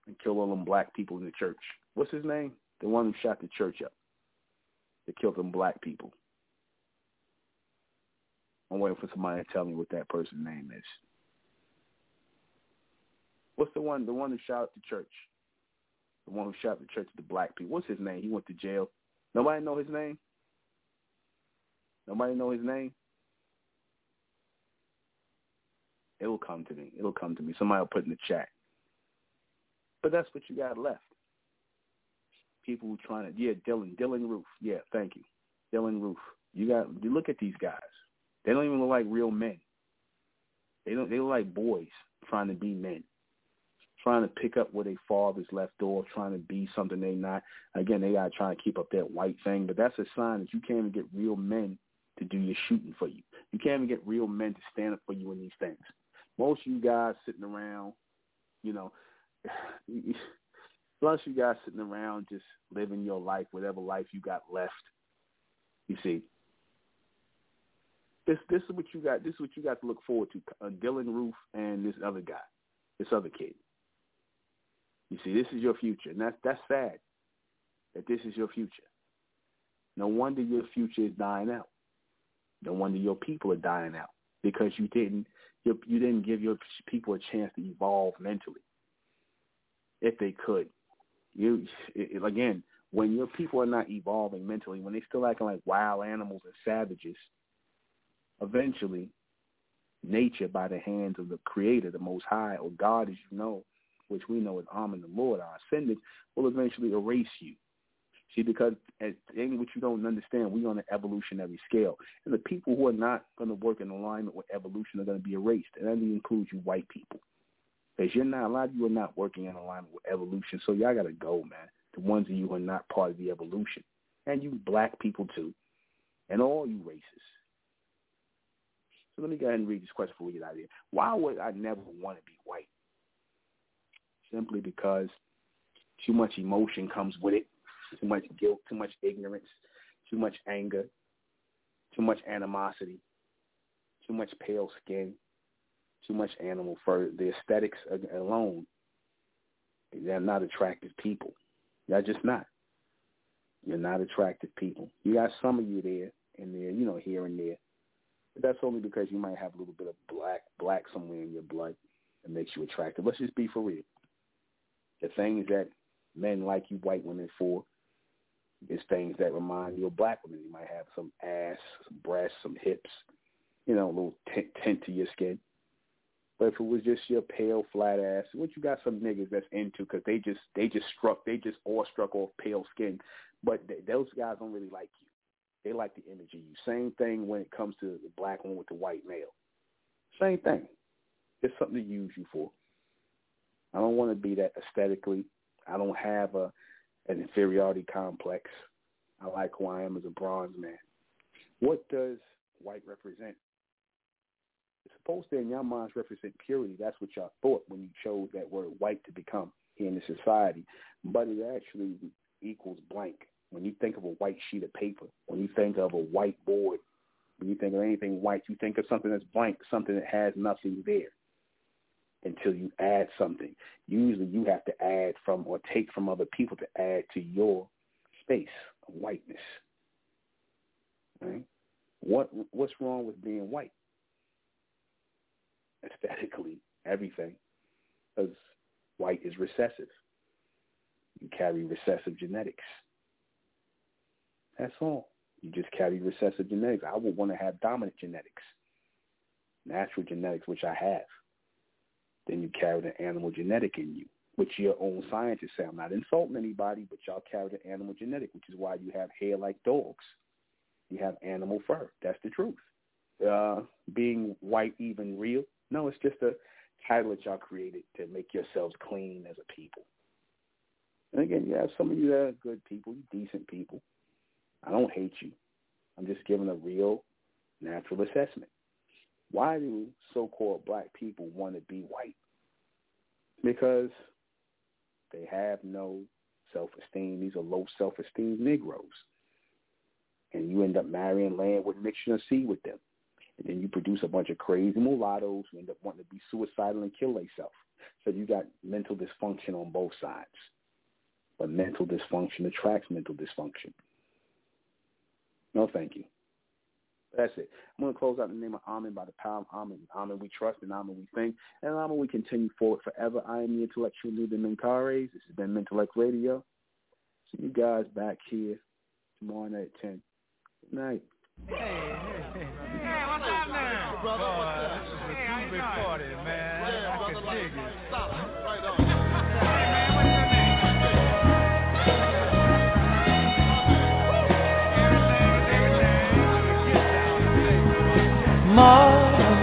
and killed all them black people in the church. What's his name? The one who shot the church up. That killed them black people. I'm waiting for somebody to tell me what that person's name is. What's the one? The one who shot the church. The one who shot the church the black people. What's his name? He went to jail. Nobody know his name. Nobody know his name. It will come to me. It'll come to me. Somebody will put in the chat. But that's what you got left. People who trying to yeah, Dylann, Dylann Roof. Yeah, thank you. Dylann Roof. You got you look at these guys. They don't even look like real men. They don't they look like boys trying to be men. Trying to pick up where their fathers left off, trying to be something they not. Again, they gotta try to keep up that white thing, but that's a sign that you can't even get real men to do your shooting for you. You can't even get real men to stand up for you in these things. Most of you guys sitting around, you know, plus you guys sitting around just living your life, whatever life you got left. You see, this this is what you got. This is what you got to look forward to. Uh, Dylann Roof and this other guy, this other kid. You see, this is your future, and that's that's sad. That this is your future. No wonder your future is dying out. No wonder your people are dying out because you didn't you, you didn't give your people a chance to evolve mentally. If they could, you it, again when your people are not evolving mentally, when they still acting like wild animals and savages, eventually, nature by the hands of the Creator, the Most High, or God, as you know, which we know as Amen, the Lord, our ascendant, will eventually erase you. See, because at thing which you don't understand, we're on an evolutionary scale. And the people who are not going to work in alignment with evolution are going to be erased. And that includes you white people. Because you're not, a lot of you are not working in alignment with evolution. So y'all got to go, man. The ones of you who are not part of the evolution. And you black people too. And all you races. So let me go ahead and read this question before we get out of here. Why would I never want to be white? Simply because too much emotion comes with it too much guilt, too much ignorance, too much anger, too much animosity, too much pale skin, too much animal fur. The aesthetics alone, they're not attractive people. They're just not. You're not attractive people. You got some of you there and there, you know, here and there. But that's only because you might have a little bit of black black somewhere in your blood that makes you attractive. Let's just be for real. The things that men like you white women for it's things that remind you of black women. You might have some ass, some breasts, some hips, you know, a little tint, tint to your skin. But if it was just your pale, flat ass, what you got some niggas that's into because they just they just struck, they just awestruck off pale skin. But they, those guys don't really like you. They like the image of you. Same thing when it comes to the black one with the white male. Same thing. It's something to use you for. I don't want to be that aesthetically. I don't have a an inferiority complex. I like who I am as a bronze man. What does white represent? It's supposed to, in your minds, represent purity. That's what y'all thought when you chose that word white to become in the society. But it actually equals blank. When you think of a white sheet of paper, when you think of a white board, when you think of anything white, you think of something that's blank, something that has nothing there until you add something. Usually you have to add from or take from other people to add to your space of whiteness. Right? What what's wrong with being white? Aesthetically, everything. Because white is recessive. You carry recessive genetics. That's all. You just carry recessive genetics. I would want to have dominant genetics. Natural genetics, which I have then you carry the animal genetic in you, which your own scientists say. I'm not insulting anybody, but y'all carry the animal genetic, which is why you have hair like dogs. You have animal fur. That's the truth. Uh, being white even real? No, it's just a title that y'all created to make yourselves clean as a people. And again, you have some of you that are good people, decent people. I don't hate you. I'm just giving a real natural assessment. Why do so-called black people want to be white? Because they have no self-esteem. These are low self-esteem Negroes. And you end up marrying land with mixture of seed with them. And then you produce a bunch of crazy mulattoes who end up wanting to be suicidal and kill themselves. So you got mental dysfunction on both sides. But mental dysfunction attracts mental dysfunction. No, thank you. That's it. I'm going to close out in the name of Amen by the power of Amen. Amen we trust and Amen we think. And Amen we continue forward forever. I am the intellectual leader, Menkares. This has been Mental Mentellect Radio. See you guys back here tomorrow night at 10. Good night. Hey, hey, hey. Hey, what's up now? Brother, what's up? This is a hey, two-bit party, man. Yeah, brother, can dig it. Stop. Right on.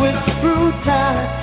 with brutality.